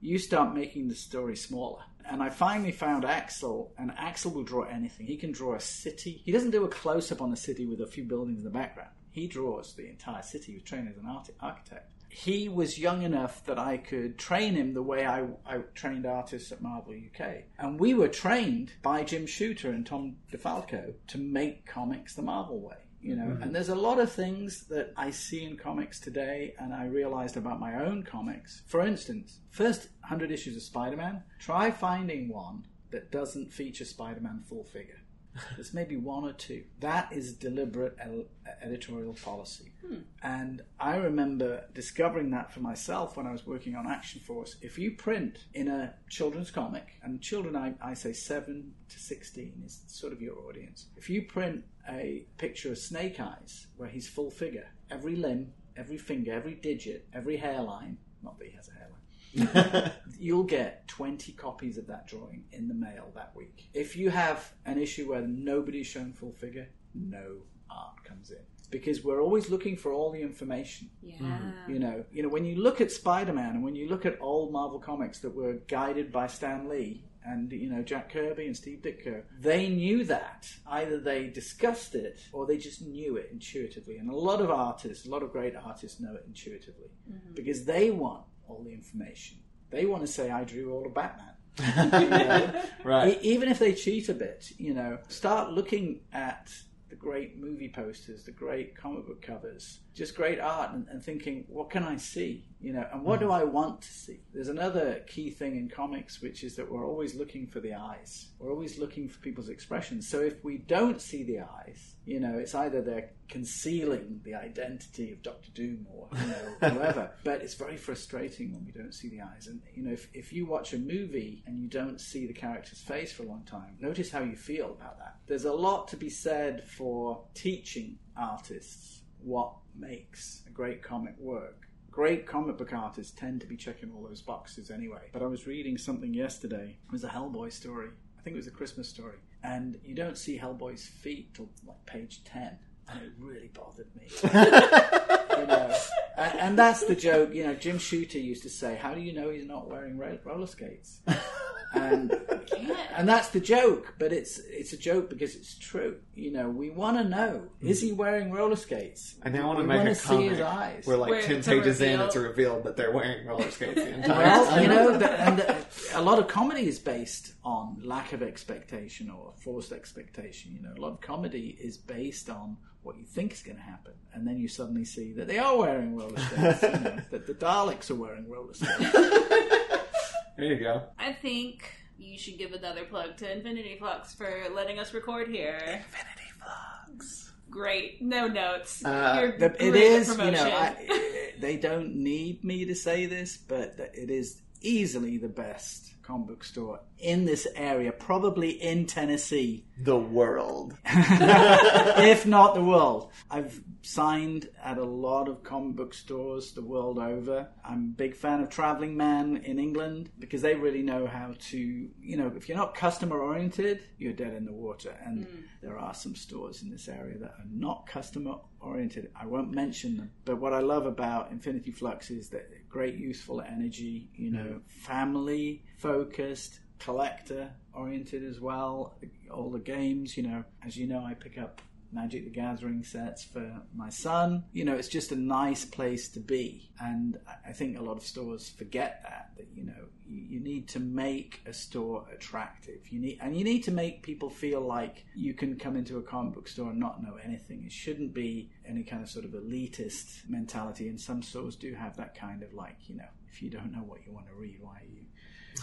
you start making the story smaller. And I finally found Axel, and Axel will draw anything. He can draw a city. He doesn't do a close up on the city with a few buildings in the background. He draws the entire city. He was trained as an arti- architect he was young enough that I could train him the way I, I trained artists at Marvel UK. And we were trained by Jim Shooter and Tom DeFalco to make comics the Marvel way. You know, mm-hmm. and there's a lot of things that I see in comics today, and I realized about my own comics. For instance, first 100 issues of Spider Man, try finding one that doesn't feature Spider Man full figure. *laughs* There's maybe one or two. That is deliberate el- editorial policy. Hmm. And I remember discovering that for myself when I was working on Action Force. If you print in a children's comic, and children, I, I say 7 to 16 is sort of your audience. If you print a picture of Snake Eyes where he's full figure, every limb, every finger, every digit, every hairline, not that he has a hairline, *laughs* you'll get 20 copies of that drawing in the mail that week. If you have an issue where nobody's shown full figure, no art comes in. Because we're always looking for all the information. Yeah. Mm-hmm. You know, you know, when you look at Spider-Man and when you look at old Marvel comics that were guided by Stan Lee and you know Jack Kirby and Steve Ditko, they knew that. Either they discussed it or they just knew it intuitively. And a lot of artists, a lot of great artists know it intuitively mm-hmm. because they want all the information. They want to say, "I drew all of Batman." *laughs* You know? Right. Even if they cheat a bit, you know, start looking at the great movie posters, the great comic book covers, just great art, and, and thinking, what can I see? You know, and what do mm. I want to see? There's another key thing in comics, which is that we're always looking for the eyes. We're always looking for people's expressions. So if we don't see the eyes, you know, it's either they're concealing the identity of Doctor Doom or you know *laughs* whoever. but it's very frustrating when we don't see the eyes. And you know, if, if you watch a movie and you don't see the character's face for a long time, notice how you feel about that. There's a lot to be said for teaching artists what makes a great comic work. Great comic book artists tend to be checking all those boxes anyway. But I was reading something yesterday. It was a Hellboy story. I think it was a Christmas story. And you don't see Hellboy's feet till like page 10. And it really bothered me. *laughs* you know, and, and that's the joke. You know, Jim Shooter used to say, "How do you know he's not wearing roller skates?" *laughs* And and that's the joke. But it's it's a joke because it's true. You know, we want to know: is he wearing roller skates? And they want to We make a see comic his eyes. where, like, Where ten it's a pages in, reveal. it's revealed that they're wearing roller skates the entire Well, time. you know, the, and the, *laughs* a lot of comedy is based on lack of expectation or forced expectation. You know, a lot of comedy is based on what you think is going to happen, and then you suddenly see that they are wearing roller skates. you know, *laughs* that the Daleks are wearing roller skates. *laughs* There you go. I think you should give another plug to Infinity Flux for letting us record here. Infinity Flux. Great. No notes. Uh, You're The- great it at is, you know. I, *laughs* they don't need me to say this, but it is easily the best comic book store in this area, probably in Tennessee. The world. *laughs* if not the world. I've signed at a lot of comic book stores the world over. I'm a big fan of Traveling Man in England because they really know how to, you know, if you're not customer oriented, you're dead in the water. And hmm. there are some stores in this area that are not customer oriented. I won't mention them, but what I love about Infinity Flux is that great useful energy, you know, hmm. family focused, collector oriented as well. All the games, you know, as you know, I pick up Magic the Gathering sets for my son. You know, it's just a nice place to be. And I- think a lot of stores forget that, that, you know, you need to make a store attractive. You need, and you need to make people feel like you can come into a comic book store and not know anything. It shouldn't be any kind of sort of elitist mentality. And some stores do have that kind of like, you know, if you don't know what you want to read, why are you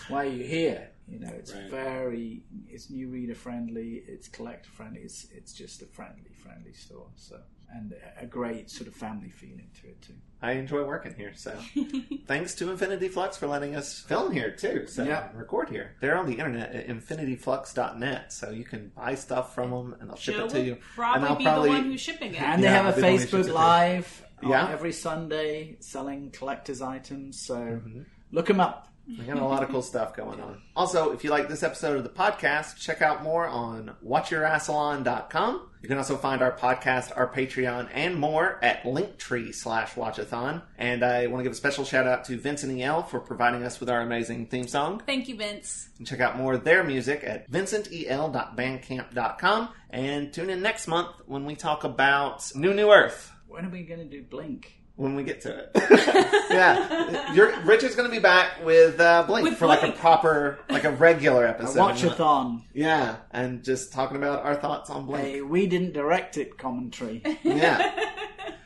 why are you here? You know, it's very, it's new reader friendly, it's collector friendly, it's it's just a friendly, friendly store. So and a great sort of family feeling to it too. I enjoy working here, so *laughs* thanks to Infinity Flux for letting us film here too. So Yeah. record here. They're on the internet at infinityflux.net, so you can buy stuff from them and they'll ship Joe it to you. probably and I'll be probably the one who's shipping it. And they Yeah, have a they've only Facebook Live Yeah. every Sunday selling collector's items. So Mm-hmm. look them up. We got a lot of cool stuff going on. Also, if you like this episode of the podcast, check out more on watchyourassalon.com. You can also find our podcast, our Patreon, and more at linktree slash watchathon. And I want to give a special shout out to Vincent E.L. for providing us with our amazing theme song. Thank you, Vince. And check out more of their music at vincentel.bandcamp.com. And tune in next month when we talk about New New Earth. When are we going to do Blink? When we get to it, *laughs* yeah, You're, Richard's going to be back with uh, Blink With for like a Blink. proper, like a regular A episode. watchathon. Yeah, and just talking about our thoughts on Blink. A we didn't direct it commentary. *laughs* Yeah.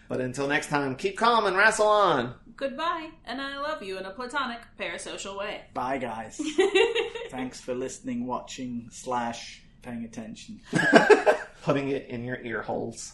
But until next time, keep calm and wrestle on. Goodbye, and I love you in a platonic, parasocial way. Bye, guys. *laughs* Thanks for listening, watching, slash paying attention. Putting it in your ear holes.